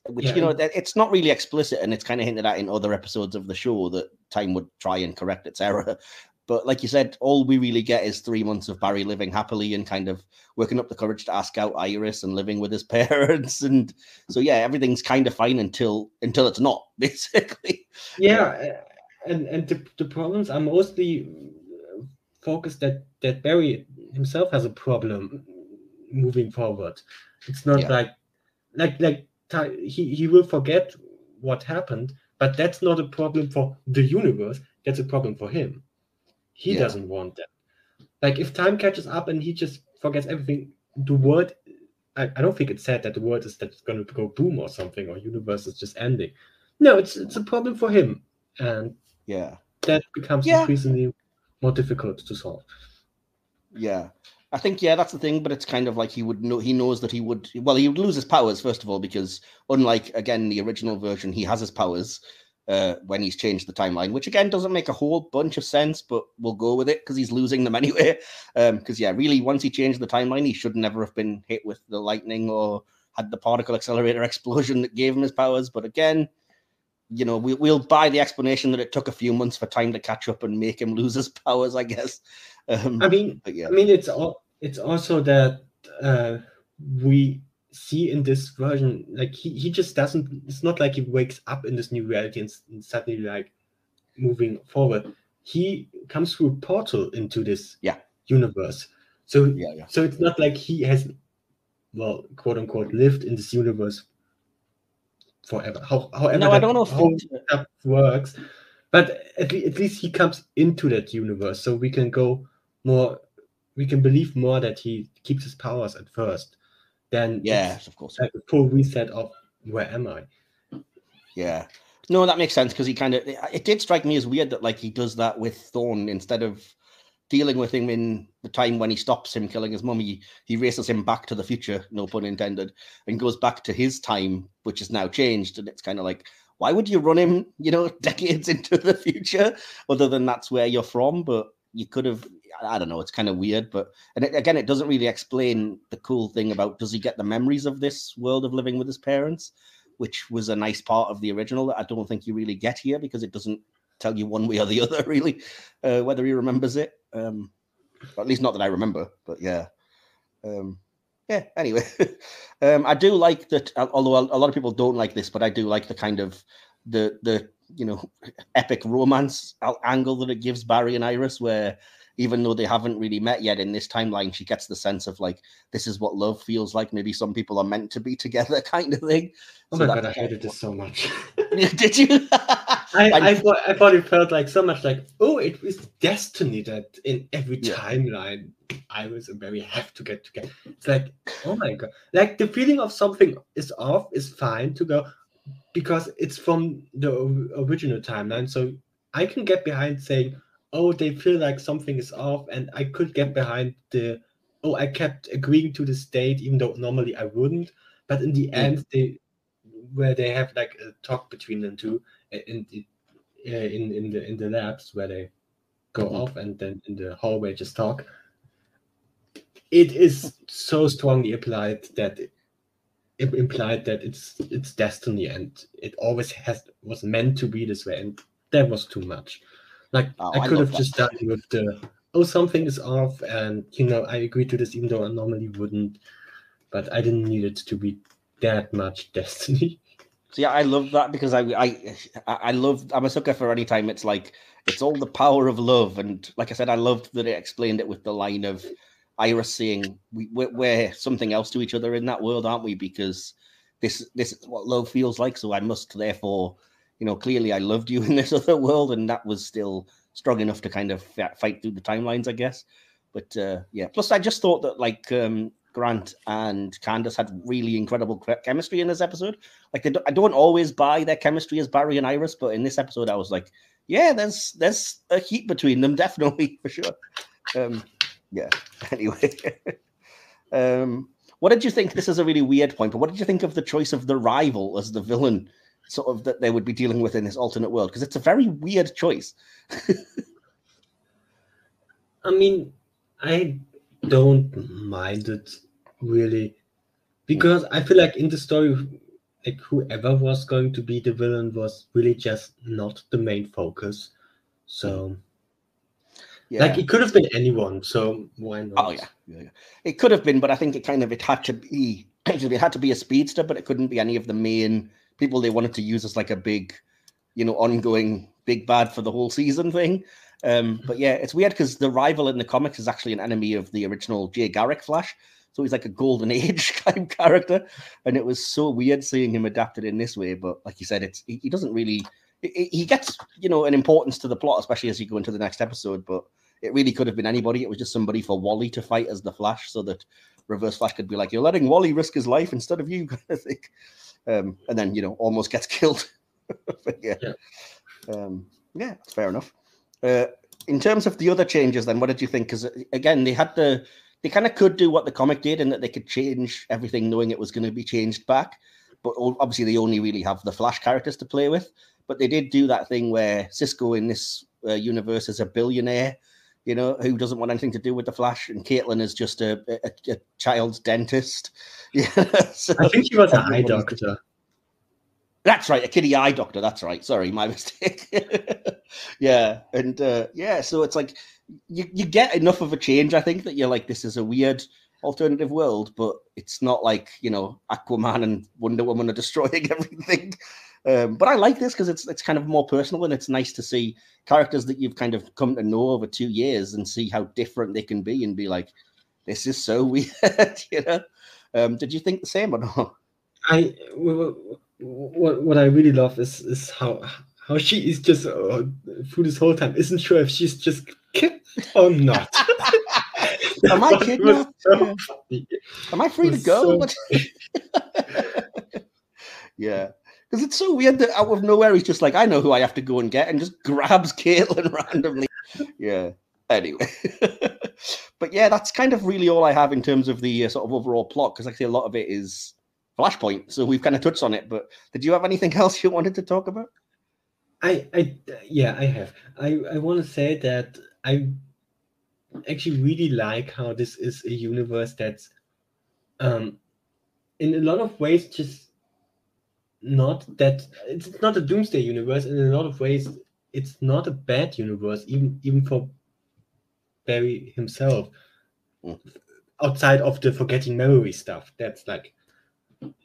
S1: which yeah. you know it's not really explicit and it's kind of hinted at in other episodes of the show that time would try and correct its error *laughs* but like you said, all we really get is three months of Barry living happily and kind of working up the courage to ask out Iris and living with his *laughs* parents. And so yeah, everything's kind of fine until until it's not, *laughs* basically.
S2: Yeah, and and the, the problems are mostly uh, focused that that Barry himself has a problem moving forward. It's not yeah. like like like he he will forget what happened, but that's not a problem for the universe. That's a problem for him. He yeah. doesn't want that. Like if time catches up and he just forgets everything, the world. I, I don't think it's sad that the world is that's going to go boom or something, or universe is just ending. No, it's it's a problem for him, and
S1: yeah,
S2: that becomes yeah. increasingly more difficult to solve.
S1: Yeah. I think yeah, that's the thing. But it's kind of like he would know. He knows that he would. Well, he would lose his powers first of all because unlike again the original version, he has his powers uh, when he's changed the timeline, which again doesn't make a whole bunch of sense, but we'll go with it because he's losing them *laughs* anyway. Because um, yeah, really, once he changed the timeline, he should never have been hit with the lightning or had the particle accelerator explosion that gave him his powers. But again, you know, we, we'll buy the explanation that it took a few months for time to catch up and make him *laughs* lose his powers. I guess.
S2: Um, I mean, yeah. I mean, it's all. It's also that uh, we see in this version like he, he just doesn't it's not like he wakes up in this new reality and, and suddenly like moving forward he comes through a portal into this
S1: yeah
S2: universe so yeah, yeah. so it's not like he has well quote unquote lived in this universe forever. How, however no,
S1: I don't know how
S2: that works but at, le- at least he comes into that universe so we can go more we can believe more that he keeps his powers at first then
S1: yes, of course,
S2: like a full reset of where am I?
S1: Yeah, no, that makes sense because he kind of it did strike me as weird that like he does that with Thawne instead of dealing with him in the time when he stops him killing his mum. He, he races him back to the future, no pun intended, and goes back to his time, which is now changed. And it's kind of like, why would you run him, *laughs* you know, *laughs* decades into the future, other than that's where you're from? But you could have I don't know. It's kind of weird, but and it, again, it doesn't really explain the cool thing about does he get the memories of this world of living with his parents, which was a nice part of the original that I don't think you really get here because it doesn't tell you one way or the *laughs* other really uh, whether he remembers it. Um, at least not that I remember, but yeah. Um, yeah. Anyway, *laughs* um, I do like that. Although a lot of people don't like this, but I do like the kind of the the you know *laughs* epic romance angle that it gives Barry and Iris, where even though they haven't really met yet in this timeline, she gets the sense of like this is what love feels like. Maybe some people are meant to be *laughs* together, kind of thing.
S2: Oh so my god, I hated this so much.
S1: Did you?
S2: I, I, thought I thought it felt like so much like oh, it was destiny that in every yeah. timeline I was and Barry have to get together. It's like oh my god, like the feeling of something is off is fine to go because it's from the original timeline. So I can get behind saying oh, they feel like something is off, and I could get behind the oh, I kept agreeing to the state, even though normally I wouldn't. But in the yeah. end, they where they have like a talk between them two in in in the in the labs where they go mm-hmm. off and then in the hallway just talk. It is so strongly applied that it, it implied that it's it's destiny and it always has was meant to be this way, and that was too much. Like oh, I could I have just done with the oh something is off, and you know I agree to this even though I normally wouldn't, but I didn't need it to be that much *laughs* destiny.
S1: So yeah, I love that because I I I love I'm a sucker for any time it's like it's all the power of love, and like I said, I loved that it explained it with the line of Iris saying we we're, we're something else to each other in that world, aren't we? Because this this is what love feels like, so I must therefore you know, clearly I loved you *laughs* in this other world, and that was still strong enough to kind of fight through the timelines, I guess. But uh, yeah, plus I just thought that like um, Grant and Candice had really incredible chemistry in this episode. Like, do, I don't always buy their chemistry as Barry and Iris, but in this episode, I was like, yeah, there's there's a heat between them, *laughs* definitely for sure. Um, yeah. *laughs* Anyway, *laughs* um, what did you think? This is a really weird point, but what did you think of the choice of the rival as the villain, sort of that they would be dealing with in this alternate world? Because it's a very weird choice.
S2: I mean, I don't mind it really because I feel like in the story, like whoever was going to be the villain was really just not the main focus. So, yeah. like, it could have been anyone. So why not?
S1: Oh yeah. yeah, yeah. it could have been, but I think it kind of it had to be. *clears throat* It had to be a speedster, but it couldn't be any of the main people they wanted to use as like a big, you know, ongoing big bad for the whole season thing. Um, but yeah, it's weird because the rival in the comics is actually an enemy of the original Jay Garrick Flash. So he's like a golden *laughs* age of character. And it was so weird seeing him adapted in this way. But like you said, it's he, he doesn't really he gets, you know, an importance to the plot, especially as you go into the next episode. But it really could have been anybody. It was just somebody for Wally to fight as the Flash, so that Reverse Flash could be like, "You're letting Wally risk his life instead of you," *laughs* of thing. Um, and then you know, almost gets *laughs* killed. yeah, yeah. Um, yeah, fair enough. Uh, in terms of the other changes, then what did you think? Because again, they had the they kind of could do what the comic did, in that they could change everything, knowing it was going to be changed back. But obviously, they only really have the Flash characters to play with. But they did do that thing where Cisco in this uh, universe is a billionaire, you know, who doesn't want anything to do with the Flash, and Caitlin is just a, a, a child's dentist. *laughs*
S2: Yeah, so, I think she was an eye doctor.
S1: That's right, a kitty eye doctor. That's right. Sorry, my *laughs* mistake. yeah, and uh, yeah, so it's like you you get enough of a change. I think that you're like, this is a weird alternative world, but it's not like you know Aquaman and Wonder Woman are *laughs* destroying everything. Um, but I like this because it's it's kind of more personal and it's nice to see characters that you've kind of come to know over two years and see how different they can be and be like, this is so *laughs* weird. you know, um, did you think the same or not?
S2: I what what I really love is is how how she is just uh, through this whole time isn't sure if she's just kicked or not. *laughs*
S1: Am I *laughs* kidnapped? So Am I free to go? So *laughs* yeah. Because it's so weird that out of nowhere he's just like, I know who I have to go and get, and just grabs Caitlin randomly. yeah. Anyway, but yeah, that's kind of really all I have in terms of the uh, sort of overall plot. Because actually, a lot of it is Flashpoint. So we've kind of touched on it, but did you have anything *laughs* else you wanted to talk about?
S2: I, I, yeah, I have. I, I want to say that I actually really like how this is a universe that's, um, in a lot of ways, just not that it's not a doomsday universe. In a lot of ways, it's not a bad universe, even even for Barry himself. Mm. Outside of the forgetting memory stuff, that's like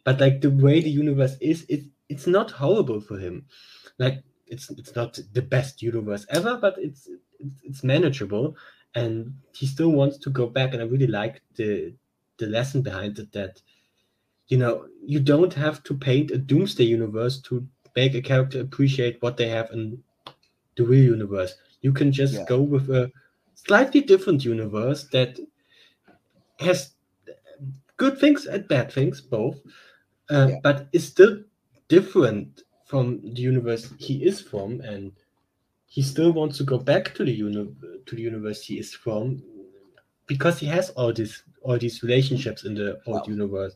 S2: but like the way the universe is it it's not horrible for him. Like it's it's not the best universe ever but it's it's, it's manageable. And he still wants to go back and i really like the the lesson behind it that you know you don't have to paint a doomsday universe to make a character appreciate what they have in the real universe. You can just yeah. go with a slightly different universe that has good things and bad things both, uh, yeah. but is still different from the universe he is from, and he still wants to go back to the uni- to the universe he is from because he has all these all these relationships in the old universe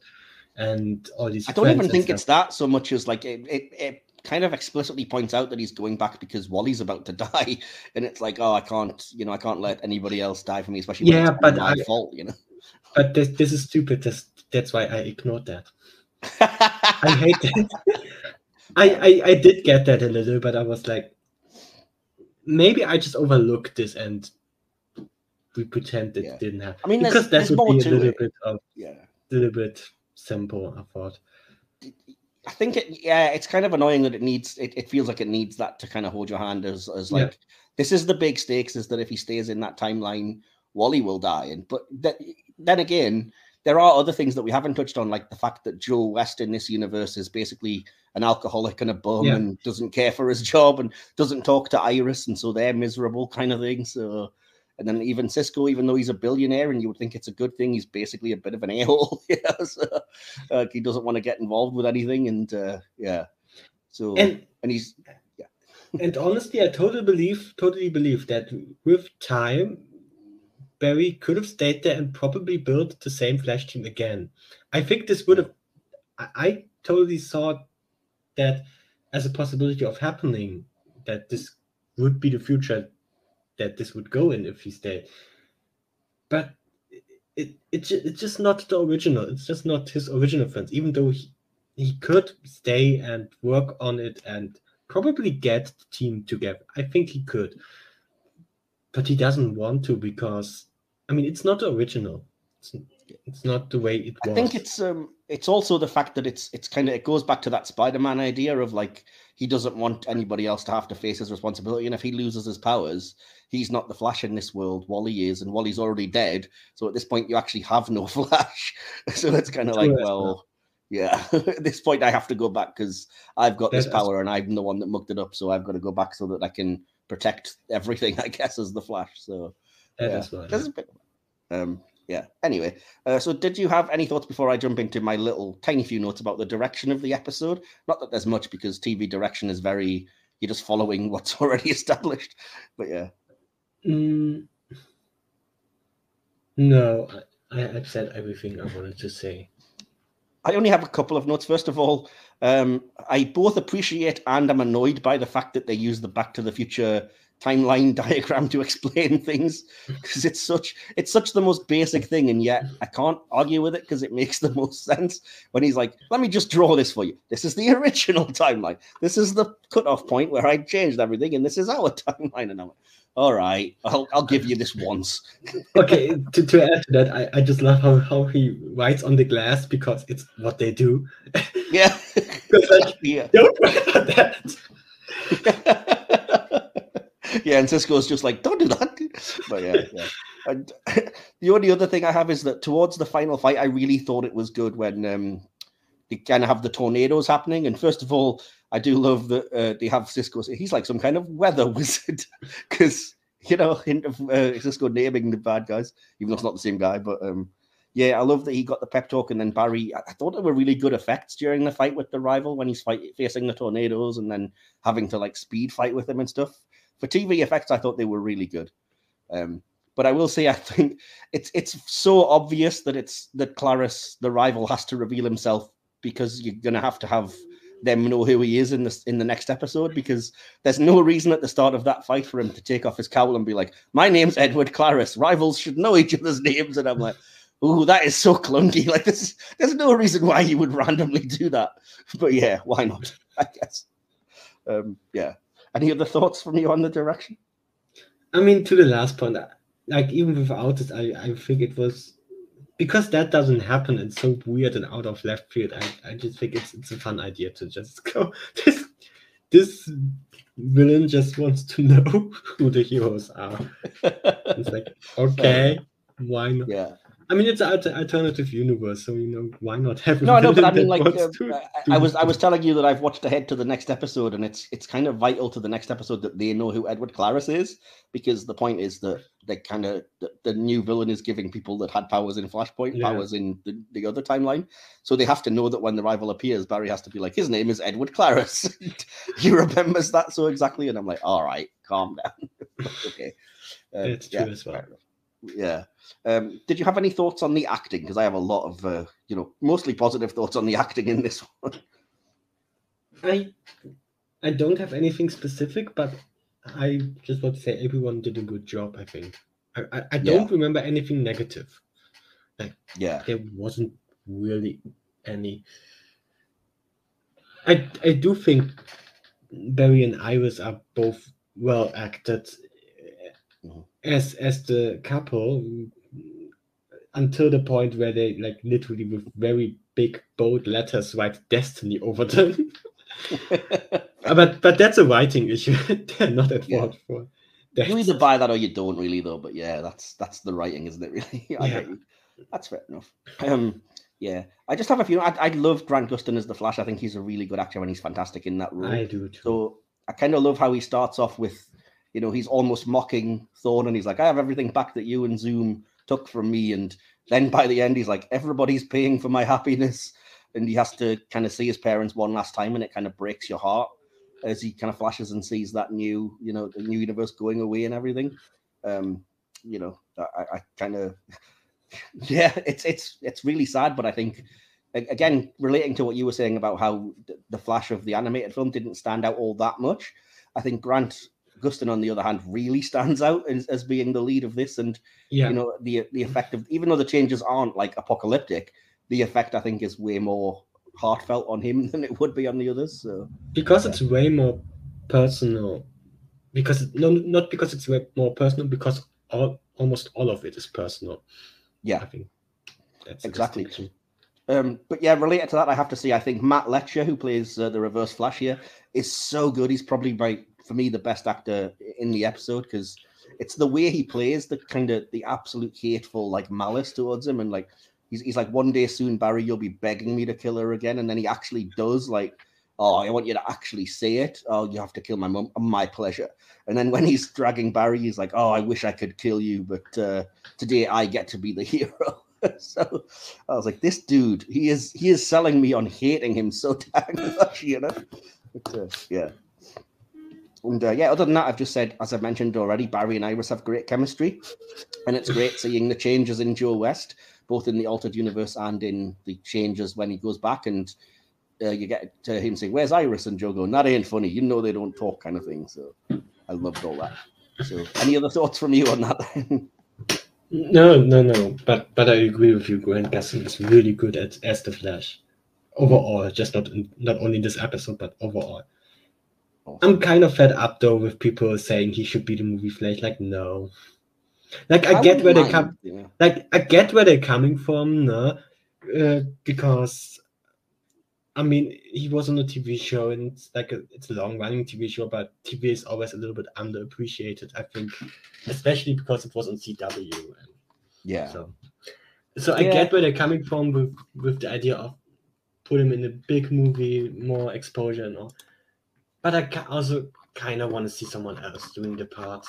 S2: and all these.
S1: I don't even think it's that so much as like it, it, it kind of explicitly points out that he's going back because Wally's about to *laughs* die, and it's like, oh, I can't, you know, I can't let anybody else die for me, especially
S2: yeah, but
S1: my
S2: I,
S1: fault, you know
S2: but this this is stupid. That's that's why I ignored that. I hate that. I, I I did get that a little, but I was like, maybe I just overlooked this and we pretend it yeah. didn't happen.
S1: I mean, because that would be a
S2: little
S1: it.
S2: bit of yeah, a little bit simple. I thought.
S1: I think it, yeah, it's kind of annoying that it needs. It, it feels like it needs that to kind of hold your hand as as like yeah. this is the big stakes. Is that if he stays in that timeline, Wally will die, and but that then again, there are other things that we haven't touched on, like the fact that Joe West in this universe is basically an alcoholic and a bum yeah. and doesn't care for his job and doesn't talk to Iris, and so they're miserable, kind of thing. So, And then even Cisco, even though he's a billionaire and you would think it's a good thing, he's basically a bit of an a hole. yeah, so, uh, he doesn't want to get involved with anything, and uh, yeah, so
S2: And
S1: and he's yeah.
S2: and honestly, I totally believe, totally believe that with time, Barry could have stayed there and probably built the same Flash team again. I think this would have. I, I totally saw that as a possibility of happening. That this would be the future that this would go in if he stayed. But it, it, it it's just not the original. It's just not his original friends. Even though he he could stay and work on it and probably get the team together. I think he could. But he doesn't want to because I mean it's not original. It's, it's not the way it was.
S1: I think it's um it's also the fact that it's it's kind of it goes back to that Spider-Man idea of like he doesn't want anybody else to have to face his responsibility, and if he loses his powers, he's not the Flash in this world. Wally is, and Wally's already dead. So at this point, you actually have no *laughs* Flash. *laughs* so it's kind of like, well, yeah. *laughs* at this point, I have to go back because I've got this
S2: is-
S1: power, and I'm the one that mucked it up. So I've got to go back so that I can protect everything. I guess as the Flash. So yeah.
S2: as well.
S1: Bit. Um, yeah. Anyway, uh, so did you have any thoughts before I jump into my little tiny few notes about the direction of the episode? Not that there's much because TV direction is very you're just following *laughs* what's already established. But yeah,
S2: Mm, no, I, I, I've said everything I wanted to say.
S1: I only have a couple of notes. First of all, um, I both appreciate and am annoyed by the fact that they use the Back to the Future timeline *laughs* diagram to explain things *laughs* because it's such it's such the most basic thing and yet i can't argue with it because it makes *laughs* the most sense when he's like let me just draw this for you. This is the original timeline. This is the cutoff point where i changed everything and this is our timeline. And i'm like all right i'll, I'll give you this once.
S2: Okay, to, to add to that, I, I just love how, how he writes on the glass because it's what they do.
S1: yeah.
S2: Like,
S1: yeah.
S2: don't worry about that.
S1: Yeah, and Cisco's just like, don't do that. But yeah, yeah. And *laughs* the only other thing I have is that towards the final fight, I really thought it was good when um, they kind of have the tornadoes happening. And first of all, I do love that uh, they have Cisco. He's like some kind of weather *laughs* wizard because you know, hint of uh, Cisco naming the bad guys, even though it's not the same guy. But um, yeah, I love that he got the pep talk, and then Barry. I, I thought there were really good effects during the fight with the rival when he's fight, facing the tornadoes, and then having to like speed fight with him and stuff. For TV effects, I thought they were really good. Um, but I will say, I think it's it's so obvious that it's that Clariss, the rival, has to reveal himself because you're gonna have to have them know who he is in this in the next episode because there's no reason at the start of that fight for him to take off his cowl and be like, "My name's Edward Clariss. Rivals should know each other's names." And I'm like, "Ooh, that is so clunky. *laughs* Like this, there's no reason why he would randomly do that." But yeah, why not? *laughs* I guess. Um, yeah. Any other thoughts from you on the direction?
S2: I mean, to the last point, like even without this, I, I think it was because that doesn't happen. It's so weird and out of left field. I, I just think it's it's a fun idea to just *laughs* go. This this villain just wants to know *laughs* who the heroes are. *laughs* It's like okay, why not?
S1: yeah.
S2: I mean, it's an alternative universe, so you know why not have?
S1: No, I know, *laughs* but I mean, like, uh,
S2: to
S1: I, I was, I was *laughs* telling you that I've watched ahead to the next episode, and it's, it's kind of vital to the next episode that they know who Edward Clariss is, because the point is that they kind of the, the new villain is giving people that had powers in Flashpoint
S2: Yeah.
S1: powers in the, the other timeline, so they have to know that when the rival appears, Barry has to be like, his name is Edward Clariss. *laughs* he remembers that so exactly, and I'm like, all right, calm down, okay. Um,
S2: It's true as well.
S1: Yeah. Um, did you have any thoughts on the acting? Because I have a lot of, uh, you know, mostly positive thoughts on the acting in this *laughs* one.
S2: I I don't have anything specific, but I just want to say everyone did a good job. I think I I, I don't remember anything negative.
S1: Like Yeah.
S2: There wasn't really any. I I do think Barry and Iris are both well acted
S1: Mhm.
S2: As as the couple until the point where they like literally with very big bold letters write destiny over them. *laughs* But but that's a writing issue. *laughs* They're not at
S1: Yeah.
S2: fault for that.
S1: you either buy that or you don't really, though. But yeah, that's that's the writing, isn't it? *laughs* Really,
S2: Yeah.
S1: That's fair enough. Um, yeah, I just have a few. I, I love Grant Gustin as the Flash. I think he's a really good actor and he's fantastic in that role.
S2: I do too.
S1: So I kind of love how he starts off with you know, he's almost mocking Thawne, and he's like, "I have everything back that you and Zoom took from me," and then by the end, he's like, "Everybody's paying for my happiness," and he has to kind of see his parents one last time, and it kind of breaks your heart as he kind of flashes and sees that new, you know, the new universe going away and everything. Um, you know, I, I kind of, *laughs* yeah, it's it's it's really sad, but I think again, relating to what you were saying about how the Flash of the animated film didn't stand out all that much, I think Grant Gustin, on the other hand, really stands out as, as being the lead of this, and yeah. you know the the effect of even though the changes aren't like apocalyptic, the effect I think is way more heartfelt on him *laughs* than it would be on the others. So
S2: because yeah. it's way more personal, because no, not because it's way more personal, because all, almost all of it is personal.
S1: Yeah, I think that's exactly. Um, but yeah, related to that, I have to say, I think Matt Letscher, who plays uh, the Reverse Flash here, is so good. He's probably my, for me, the best actor in the episode because it's the way he plays the kind of the absolute hateful like malice towards him, and like he's he's like one day soon, Barry, you'll be begging me to kill her again, and then he actually does like. Oh, I want you to actually say it. Oh, you have to kill my mom. My pleasure. And then when he's dragging Barry, he's like, "Oh, I wish I could kill you, but uh, today I get to be the *laughs* hero." so I was like, this dude, he is he is selling me on hating him so dang *laughs* much, you know. But, uh, yeah. And uh, yeah, other than that, I've just said, as I've mentioned already, Barry and Iris have great chemistry, and it's great seeing the changes in Joe West, both in the altered universe and in the changes when he goes back. And uh, you get to him saying, "Where's Iris?" and Joe going, "That ain't funny. You know they don't talk," kind of thing. So I loved all that. So, any other thoughts from you on that?
S2: No, no, no. But but I agree with you. Grant Gustin is really good at as the Flash overall. Just not not only this episode, but overall. I'm kind of fed up though with people saying he should be the movie Flash. Like no, like I, I get where they come. Yeah. Like I get where they're coming from, no, uh, because I mean, he was on a TV show, and it's like a it's a long running TV show, but TV is always a little bit underappreciated. I think, especially because it was on CW. And
S1: yeah.
S2: So, so I get where they're coming from with with the idea of put him in a big movie, more exposure and all. But I also kind of want to see someone else doing the part.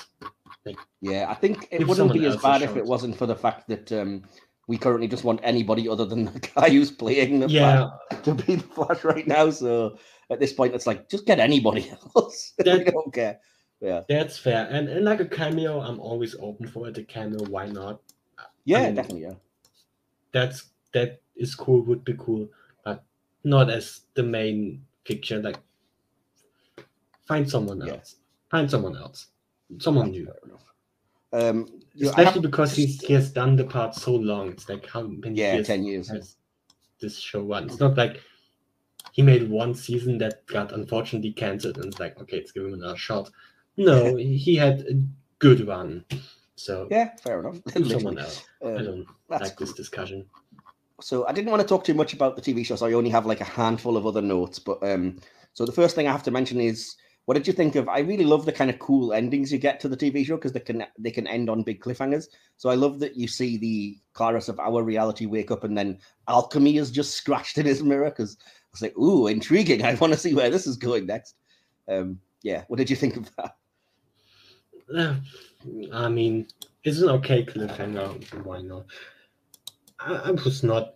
S1: Like, yeah, I think it wouldn't be as bad if it wasn't for the fact that um, we currently just want anybody other than the *laughs* guy who's playing the
S2: yeah.
S1: Flash *laughs* to be the Flash right now. So at this point, it's like just get anybody *laughs* else. That, we don't care. Yeah,
S2: that's fair. And and like a cameo, I'm always open for it. A cameo, why not?
S1: Yeah, I mean, definitely. Yeah,
S2: that's that is cool. Would be cool, but not as the main picture. Like find someone else. Find someone else. Someone new.
S1: Um,
S2: Especially have, because he's, he has done the part so long. It's like how many
S1: yeah, years 10 years.
S2: Has this show run? It's not like he made one season that got unfortunately cancelled and it's like, okay, let's give him another shot. No, *laughs* he had a good run. So
S1: yeah, fair enough. *laughs*
S2: someone else. Um, I don't like cool. this discussion.
S1: So I didn't want to talk too much about the TV show, so I only have like a handful of other notes. But um, so the first thing I have to mention is what did you think of? I really love the kind of cool endings you get to the TV show because they can they can end on big cliffhangers. So I love that you see the Clariss of our reality wake up and then alchemy is just scratched in his mirror because I was like, ooh, intriguing. I want to see where this is going next. Um, yeah, what did you think of that? *sighs*
S2: I mean, it's an okay cliffhanger. Why not? I, I was not.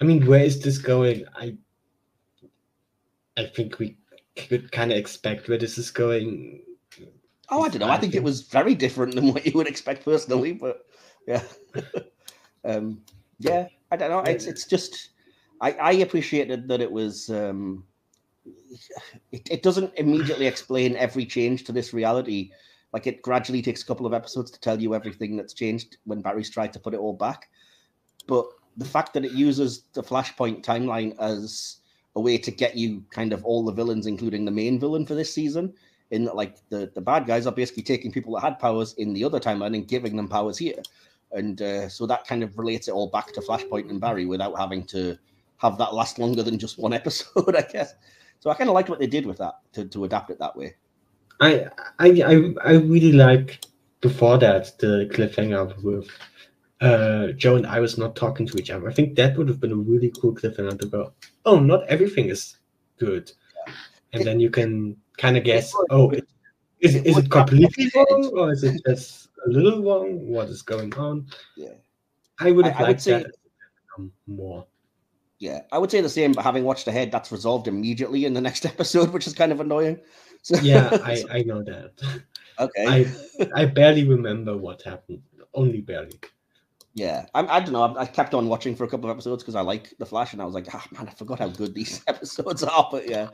S2: I mean, where is this going? I I think we could kind of expect where this is going.
S1: Oh, I don't know. I think it was very different than what you would expect personally, but yeah, *laughs* um, yeah. I don't know. It's it's just I I appreciated that it was. Um, it, it doesn't immediately explain every change to this reality. Like it gradually takes a couple of episodes to tell you everything that's changed when Barry's tried to put it all back. But the fact that it uses the Flashpoint timeline as a way to get you kind of all the villains, including the main villain for this season. In that, like the the bad guys are basically taking people that had powers in the other timeline and giving them powers here, and uh, so that kind of relates it all back to Flashpoint and Barry without having to have that last longer than just one *laughs* episode, I guess. So I kind of liked what they did with that to, to adapt it that way.
S2: I I I, I really like before that the cliffhanger with uh, Joe and Iris not talking to each other. I think that would have been a really cool cliffhanger to go, oh, not everything is good. And then you can kind of guess, oh, it, Is, it- is it completely wrong or is it just a little wrong? What is going on?
S1: Yeah.
S2: I would
S1: I-
S2: have
S1: I would
S2: liked
S1: say-
S2: that um, more.
S1: Yeah, I would say the same, but having watched ahead, that's resolved immediately in the next *laughs* episode, which is kind of annoying. So,
S2: Yeah, I, *laughs* I know that.
S1: okay.
S2: I I barely remember what happened. Only barely.
S1: Yeah, I'm, I don't know. I, I kept on watching for a couple of episodes because I like the Flash, and I was like, ah, man, I forgot how good these *laughs* episodes are. But yeah,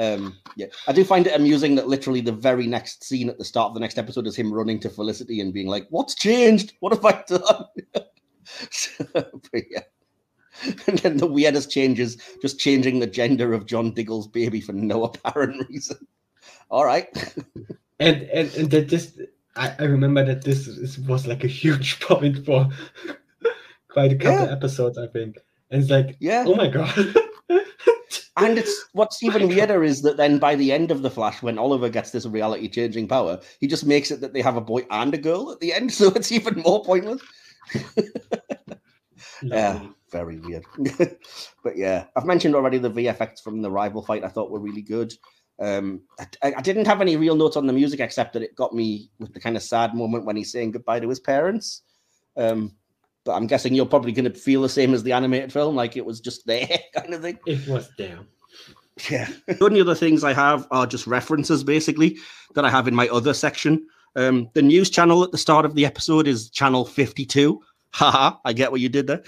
S1: um, yeah, I do find it amusing that literally the very next scene at the start of the next episode is him running to Felicity and being like, "What's changed? What have I done?" *laughs* So, yeah. And then the weirdest changes, just changing the gender of John Diggle's baby for no apparent *laughs* reason. All right.
S2: And and, and that this I, I remember that this, is, was like a huge *laughs* point for *laughs* quite a couple
S1: Yeah.
S2: episodes, I think. And it's like,
S1: Yeah.
S2: oh my god. *laughs*
S1: And it's what's even weirder is that then by the end of the Flash, when Oliver gets this reality changing power, he just makes it that they have a boy and a girl at the end, so it's even more pointless. Yeah, very weird. but yeah, I've mentioned already the VFX from the rival fight. I thought were really good. Um, I, I didn't have any real notes on the music except that it got me with the kind of sad moment when he's saying goodbye to his parents. Um, but I'm guessing you're probably going to feel the same as the animated film, like it was just there, *laughs* kind of thing.
S2: It was there.
S1: Yeah. the only other things I have are just references, basically, that I have in my other section. Um, the news channel at the start of the episode is channel 52. *laughs* Haha, I get what you did there.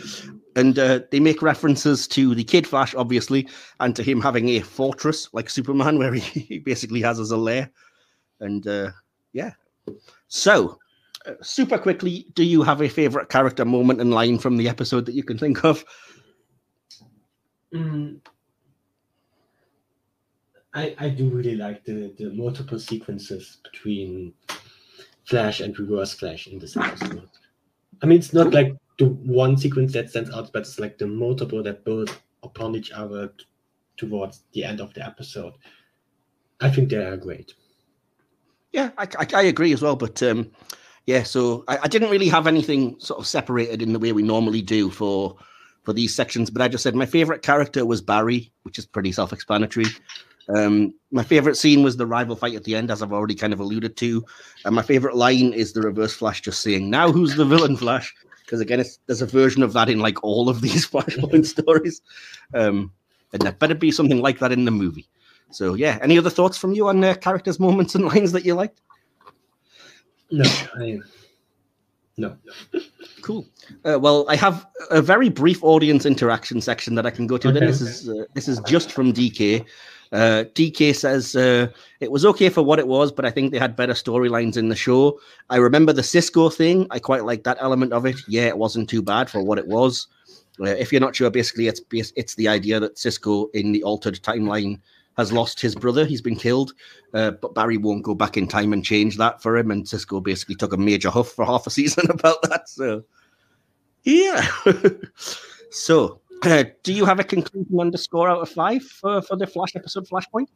S1: And uh, they make references to the Kid Flash, obviously, and to him having a fortress like Superman, *laughs* where he, he basically has as a lair. And uh, yeah. So, uh, super quickly, do you have a favorite character moment and line from the episode that you can think of?
S2: Mm. I I do really like the the multiple sequences between Flash and Reverse Flash in this episode. I mean, it's not like the one sequence that stands out, but it's like the multiple that build upon each other t- towards the end of the episode. I think they are great.
S1: Yeah, I, I, I agree as well. But um, yeah, so I, I didn't really have anything sort of separated in the way we normally do for for these sections. But I just said my favorite character was Barry, which is pretty self-explanatory. Um, my favorite scene was the rival fight at the end, as I've already kind of alluded to. And my favorite line is the Reverse Flash just saying, "Now who's the villain, Flash?" Because again, it's, there's a version of that in like all of *laughs* these Flashpoint stories, um, and there better be something like that in the movie. So yeah, any other thoughts from you on uh, characters, moments, and *laughs* lines that you liked?
S2: No, I no.
S1: Cool. Uh, well, I have a very brief audience interaction section that I can go to. Then this
S2: okay.
S1: is uh, this is just from DK. Uh, DK says uh, it was okay for what it was, but I think they had better storylines in the show. I remember the Cisco thing. I quite like that element of it. Yeah, it wasn't too bad for what it was. Uh, if you're not sure, basically, it's it's the idea that Cisco in the altered timeline has lost his brother. He's been killed, uh, but Barry won't go back in time and change that for him. And Cisco basically took a major huff for half a season *laughs* about that. So, yeah. *laughs* so, do you have a conclusion underscore out of five for, for the Flash episode Flashpoint?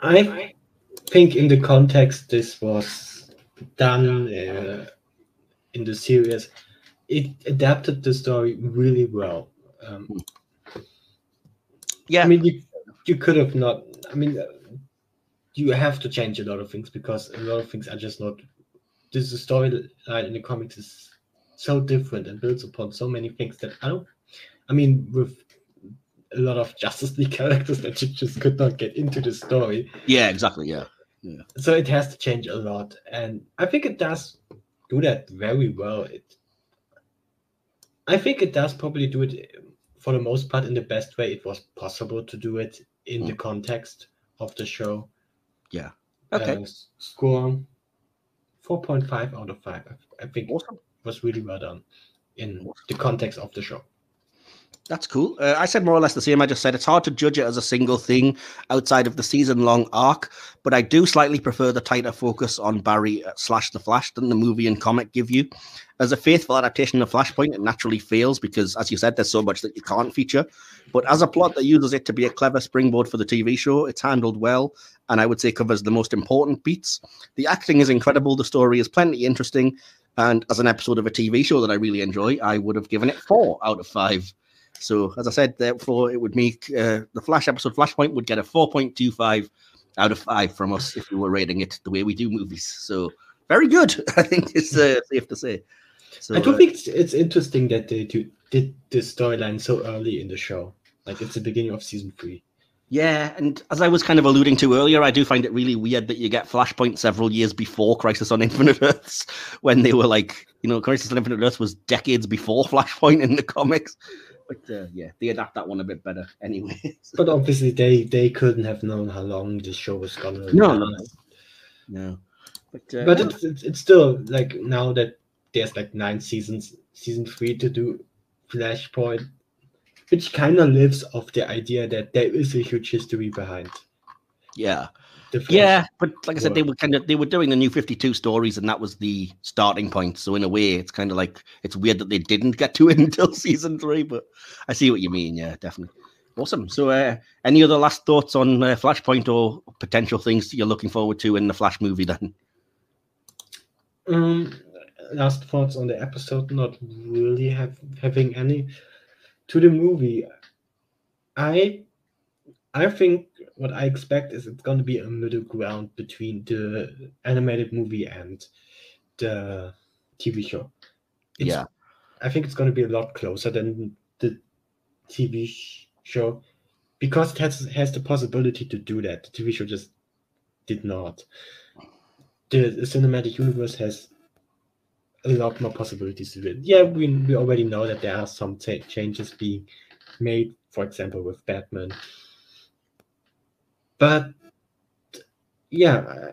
S2: I think in the context this was done uh, in the series, it adapted the story really well. Um,
S1: Yeah.
S2: I mean, you you could have not. I mean, uh, you have to change a lot of things because a lot of things are just not. This is storyline in the comics is so different and builds upon so many things that I don't. I mean, with a lot of Justice League *laughs* characters that you just could not get into the story
S1: yeah, exactly. Yeah.
S2: so it has to change a lot and i think it does do that very well it i think it does probably do it for the most part in the best way it was possible to do it in the context of the show Yeah.
S1: Okay.
S2: Uh, score 4.5 out of 5 i, I think
S1: awesome.
S2: Was really well done in the context of the show
S1: That's cool. Uh, I said more or less the same. I just said it's hard to judge it as a single thing outside of the season long arc, but I do slightly prefer the tighter focus on Barry uh, slash the Flash than the movie and comic give you. As a faithful adaptation of Flashpoint, it naturally fails because, as you said, there's so much that you can't feature. But as a plot that uses it to be a clever springboard for the TV show, it's handled well and I would say covers the most important beats. The acting is incredible, the story is plenty interesting, and as an episode of a TV show that I really enjoy, I would have given it four out of five. So, as I said, therefore, it would make uh, the Flash episode Flashpoint would get a 4.25 out of five from us if we were rating it the way we do movies. So very good, *laughs* I think it's uh, safe to say. So,
S2: I do
S1: uh,
S2: think it's, it's interesting that they do, did this storyline so early in the show. Like it's the beginning of season three.
S1: Yeah, and as I was kind of alluding to earlier, I do find it really weird that you get Flashpoint several years before Crisis on Infinite *laughs* Earths, when they were like, you know, Crisis on Infinite Earths was decades before *laughs* Flashpoint in the comics. But uh, yeah, they adapt that one a bit better *laughs* anyway.
S2: But obviously, they they couldn't have known how long the show was gonna.
S1: No, no, no. But, uh,
S2: But it's, it's it's still like now that there's like nine seasons, season three to do Flashpoint, which kind of lives off the idea that there is a huge history behind.
S1: yeah. Yeah, but like I said, they were kind of they were doing the new Fifty Two stories, and that was the starting point. So in a way, it's kind of like it's weird that they didn't get to it *laughs* until season three. But I see what you mean. Yeah, definitely. Awesome. So, uh, any other last thoughts on uh, Flashpoint or potential things you're looking forward to in the Flash movie? Then,
S2: Um, last thoughts on the episode. Not really have having any. To the movie, I, I think what I expect is it's going to be a middle ground between the animated movie and the TV show. It's,
S1: Yeah.
S2: I think it's going to be a lot closer than the TV show because it has has the possibility to do that. The TV show just did not. The, the cinematic universe has a lot more possibilities to do it. Yeah, we, we already know that there are some ta- changes being made, for example, with Batman. But yeah,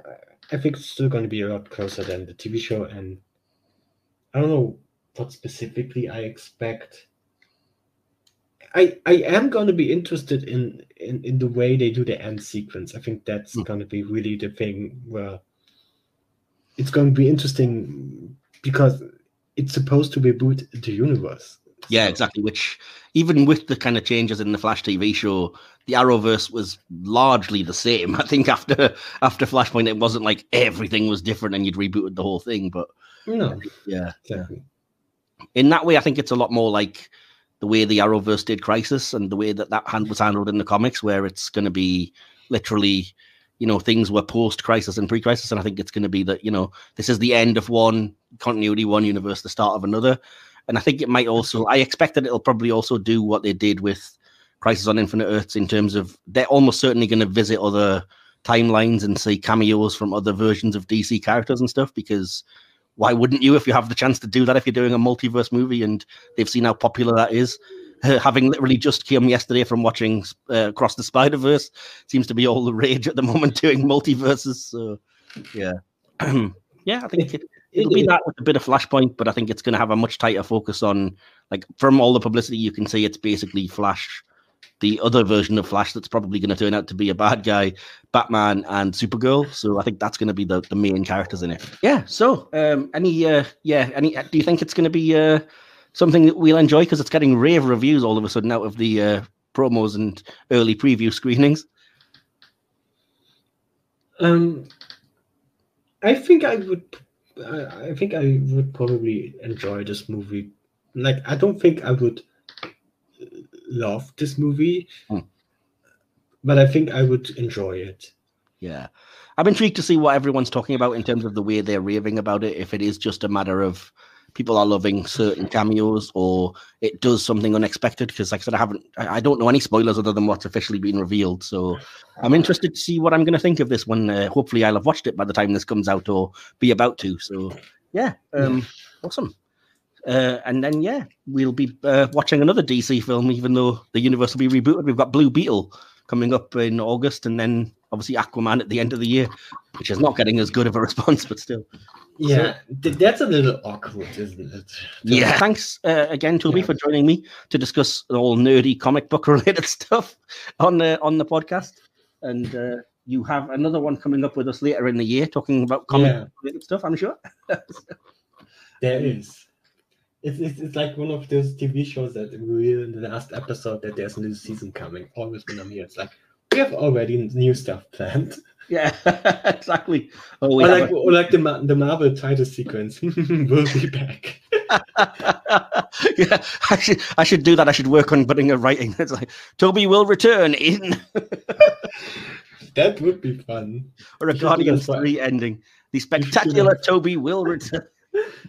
S2: I, I think it's still going to be a lot closer than the TV show, and I don't know what specifically I expect. I I am going to be interested in, in in the way they do the end sequence. I think that's
S1: Hmm.
S2: going to be really the thing where it's going to be interesting because it's supposed to reboot the universe.
S1: yeah,
S2: So-
S1: exactly. Which even with the kind of changes in the Flash TV show, the Arrowverse was largely the same. *laughs* I think after after Flashpoint, it wasn't like everything was different and you'd rebooted the whole thing. But
S2: No,
S1: yeah,
S2: exactly.
S1: in that way, I think it's a lot more like the way the Arrowverse did Crisis and the way that that hand was handled in the comics, where it's going to be literally, you know, things were post Crisis and pre Crisis. And I think it's going to be that, you know, this is the end of one continuity, one universe, the start of another. And I think it might also, I expect that it'll probably also do what they did with Crisis on Infinite Earths in terms of they're almost certainly going to visit other timelines and see cameos from other versions of DC characters and stuff because why wouldn't you if you have the chance to do that if you're doing a multiverse movie and they've seen how popular that is having literally just come yesterday from watching uh, across the spider verse seems to be all the rage at the moment doing multiverses so yeah *clears throat* yeah i think it, it'll be that with a bit of flashpoint but i think it's going to have a much tighter focus on like from all the publicity you can see it's basically flash the other version of Flash that's probably going to turn out to be a bad guy, Batman and Supergirl. So I think that's going to be the, the main characters in it. Yeah. So um, any uh, yeah any do you think it's going to be uh, something that we'll enjoy because it's getting rave reviews all of a sudden out of the uh, promos and early preview screenings?
S2: Um, I think I would. I, I think I would probably enjoy this movie. Like, I don't think I would love this movie,
S1: Hmm.
S2: but I think I would enjoy it.
S1: Yeah. I'm intrigued to see what everyone's talking about in terms of the way they're raving about it. If it is just a matter of people are loving certain cameos or it does something unexpected. Because, like I said, I haven't, I don't know any spoilers other than what's officially been revealed. So I'm interested to see what I'm going to think of this one. Uh, hopefully, I'll have watched it by the time this comes out or be about to. So, yeah, um, awesome. Uh, and then, yeah, we'll be uh, watching another DC film, even though the universe will be rebooted. We've got Blue Beetle coming up in August, and then obviously Aquaman at the end of the year, which is not getting as good of a response, but still.
S2: Yeah, th- that's a little awkward, isn't it?
S1: Yeah. Thanks uh, again, Tobi,
S2: Yeah.
S1: for joining me to discuss all nerdy comic book *laughs* related stuff on the on the podcast. And uh, you have another one coming up with us later in the year, talking about comic
S2: Yeah.
S1: related stuff. I'm sure. *laughs*
S2: There is. It's, it's, it's like one of those TV shows that we did in the last episode that there's a new season coming. Always when I'm here, it's like we have already new stuff planned. *laughs*
S1: Yeah, *laughs* exactly. Oh,
S2: or like, or like the the Marvel title sequence. *laughs* we'll be back.
S1: yeah, I should I should do that. I should work on putting a writing. It's like Tobi will return in.
S2: that would be fun.
S1: Or a
S2: You should do
S1: Guardians 3 ending. The spectacular Tobi will return.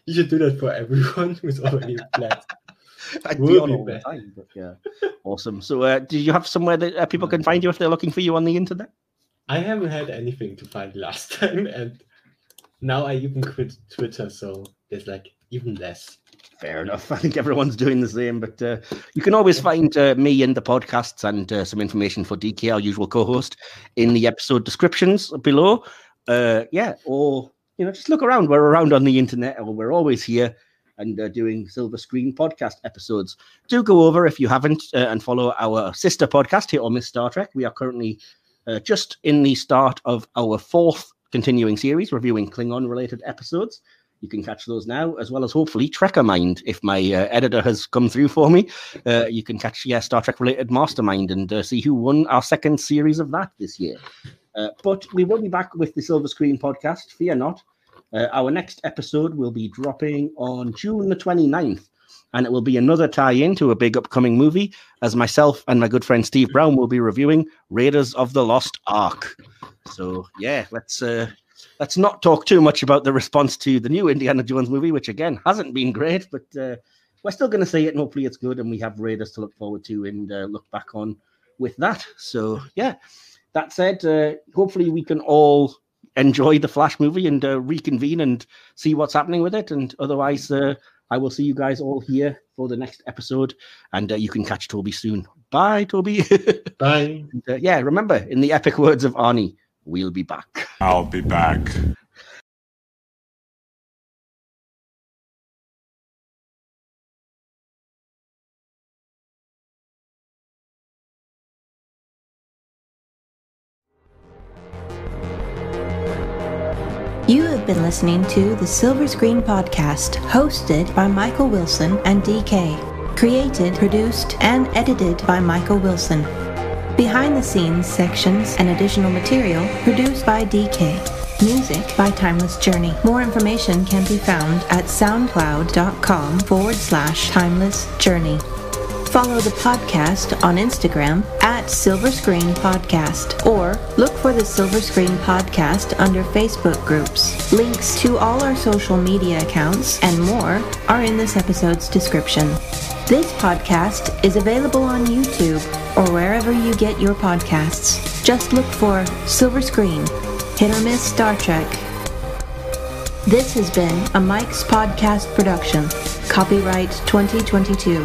S2: You should do that for everyone *laughs* who's already planned.
S1: I'd
S2: Will
S1: be on all the time, but yeah. Awesome. So, uh, did you have somewhere that uh, people can find you if they're looking for you on the internet?
S2: I haven't had anything to find *laughs* last time, and now I even quit Twitter, so there's like even less.
S1: Fair enough. *laughs* I think everyone's doing the same, but uh, you can always find uh, me in the podcasts and uh, some information for DK, our usual co-host, in the episode descriptions below. Uh, yeah, or you know, just look around. We're around on the internet, or we're always here and uh, doing Silver Screen podcast episodes. Do go over if you haven't uh, and follow our sister podcast, Hit or Miss Star Trek. We are currently uh, just in the start of our fourth continuing series, reviewing Klingon-related episodes. You can catch those now, as well as hopefully Trekker Mind. If my uh, editor has come through for me, uh, you can catch yeah Star Trek related Mastermind and uh, see who won our second series of that this year. Uh, but we will be back with the Silver Screen podcast. Fear not. Uh, our next episode will be dropping on June the 29th, and it will be another tie-in to a big upcoming movie. As myself and my good friend Steve Brown will be reviewing Raiders of the Lost Ark. So yeah, let's uh, let's not talk too much about the response to the new Indiana Jones movie, which again hasn't been great, but uh, we're still going to see it, and hopefully it's good, and we have Raiders to look forward to and uh, look back on with that. So yeah, that said, uh, hopefully we can all enjoy the Flash movie and uh, reconvene and see what's happening with it. And otherwise, uh, I will see you guys all here for the next episode, and uh, you can catch Tobi soon. Bye, Tobi. *laughs*
S2: Bye.
S1: And, uh, yeah, remember, in the epic words of Arnie, we'll be back.
S3: I'll be back.
S4: You have been listening to the Silver Screen Podcast, hosted by Michael Wilson and DK. Created, produced, and edited by Michael Wilson. Behind the scenes sections and additional material produced by DK. Music by Timeless Journey. More information can be found at soundcloud.com forward slash timeless journey. Follow the podcast on Instagram at Silver Screen Podcast or look for the Silver Screen Podcast under Facebook groups. Links to all our social media accounts and more are in this episode's description. This podcast is available on YouTube or wherever you get your podcasts. Just look for Silver Screen, Hit or Miss Star Trek. This has been a Mike's Podcast production. Copyright 2022.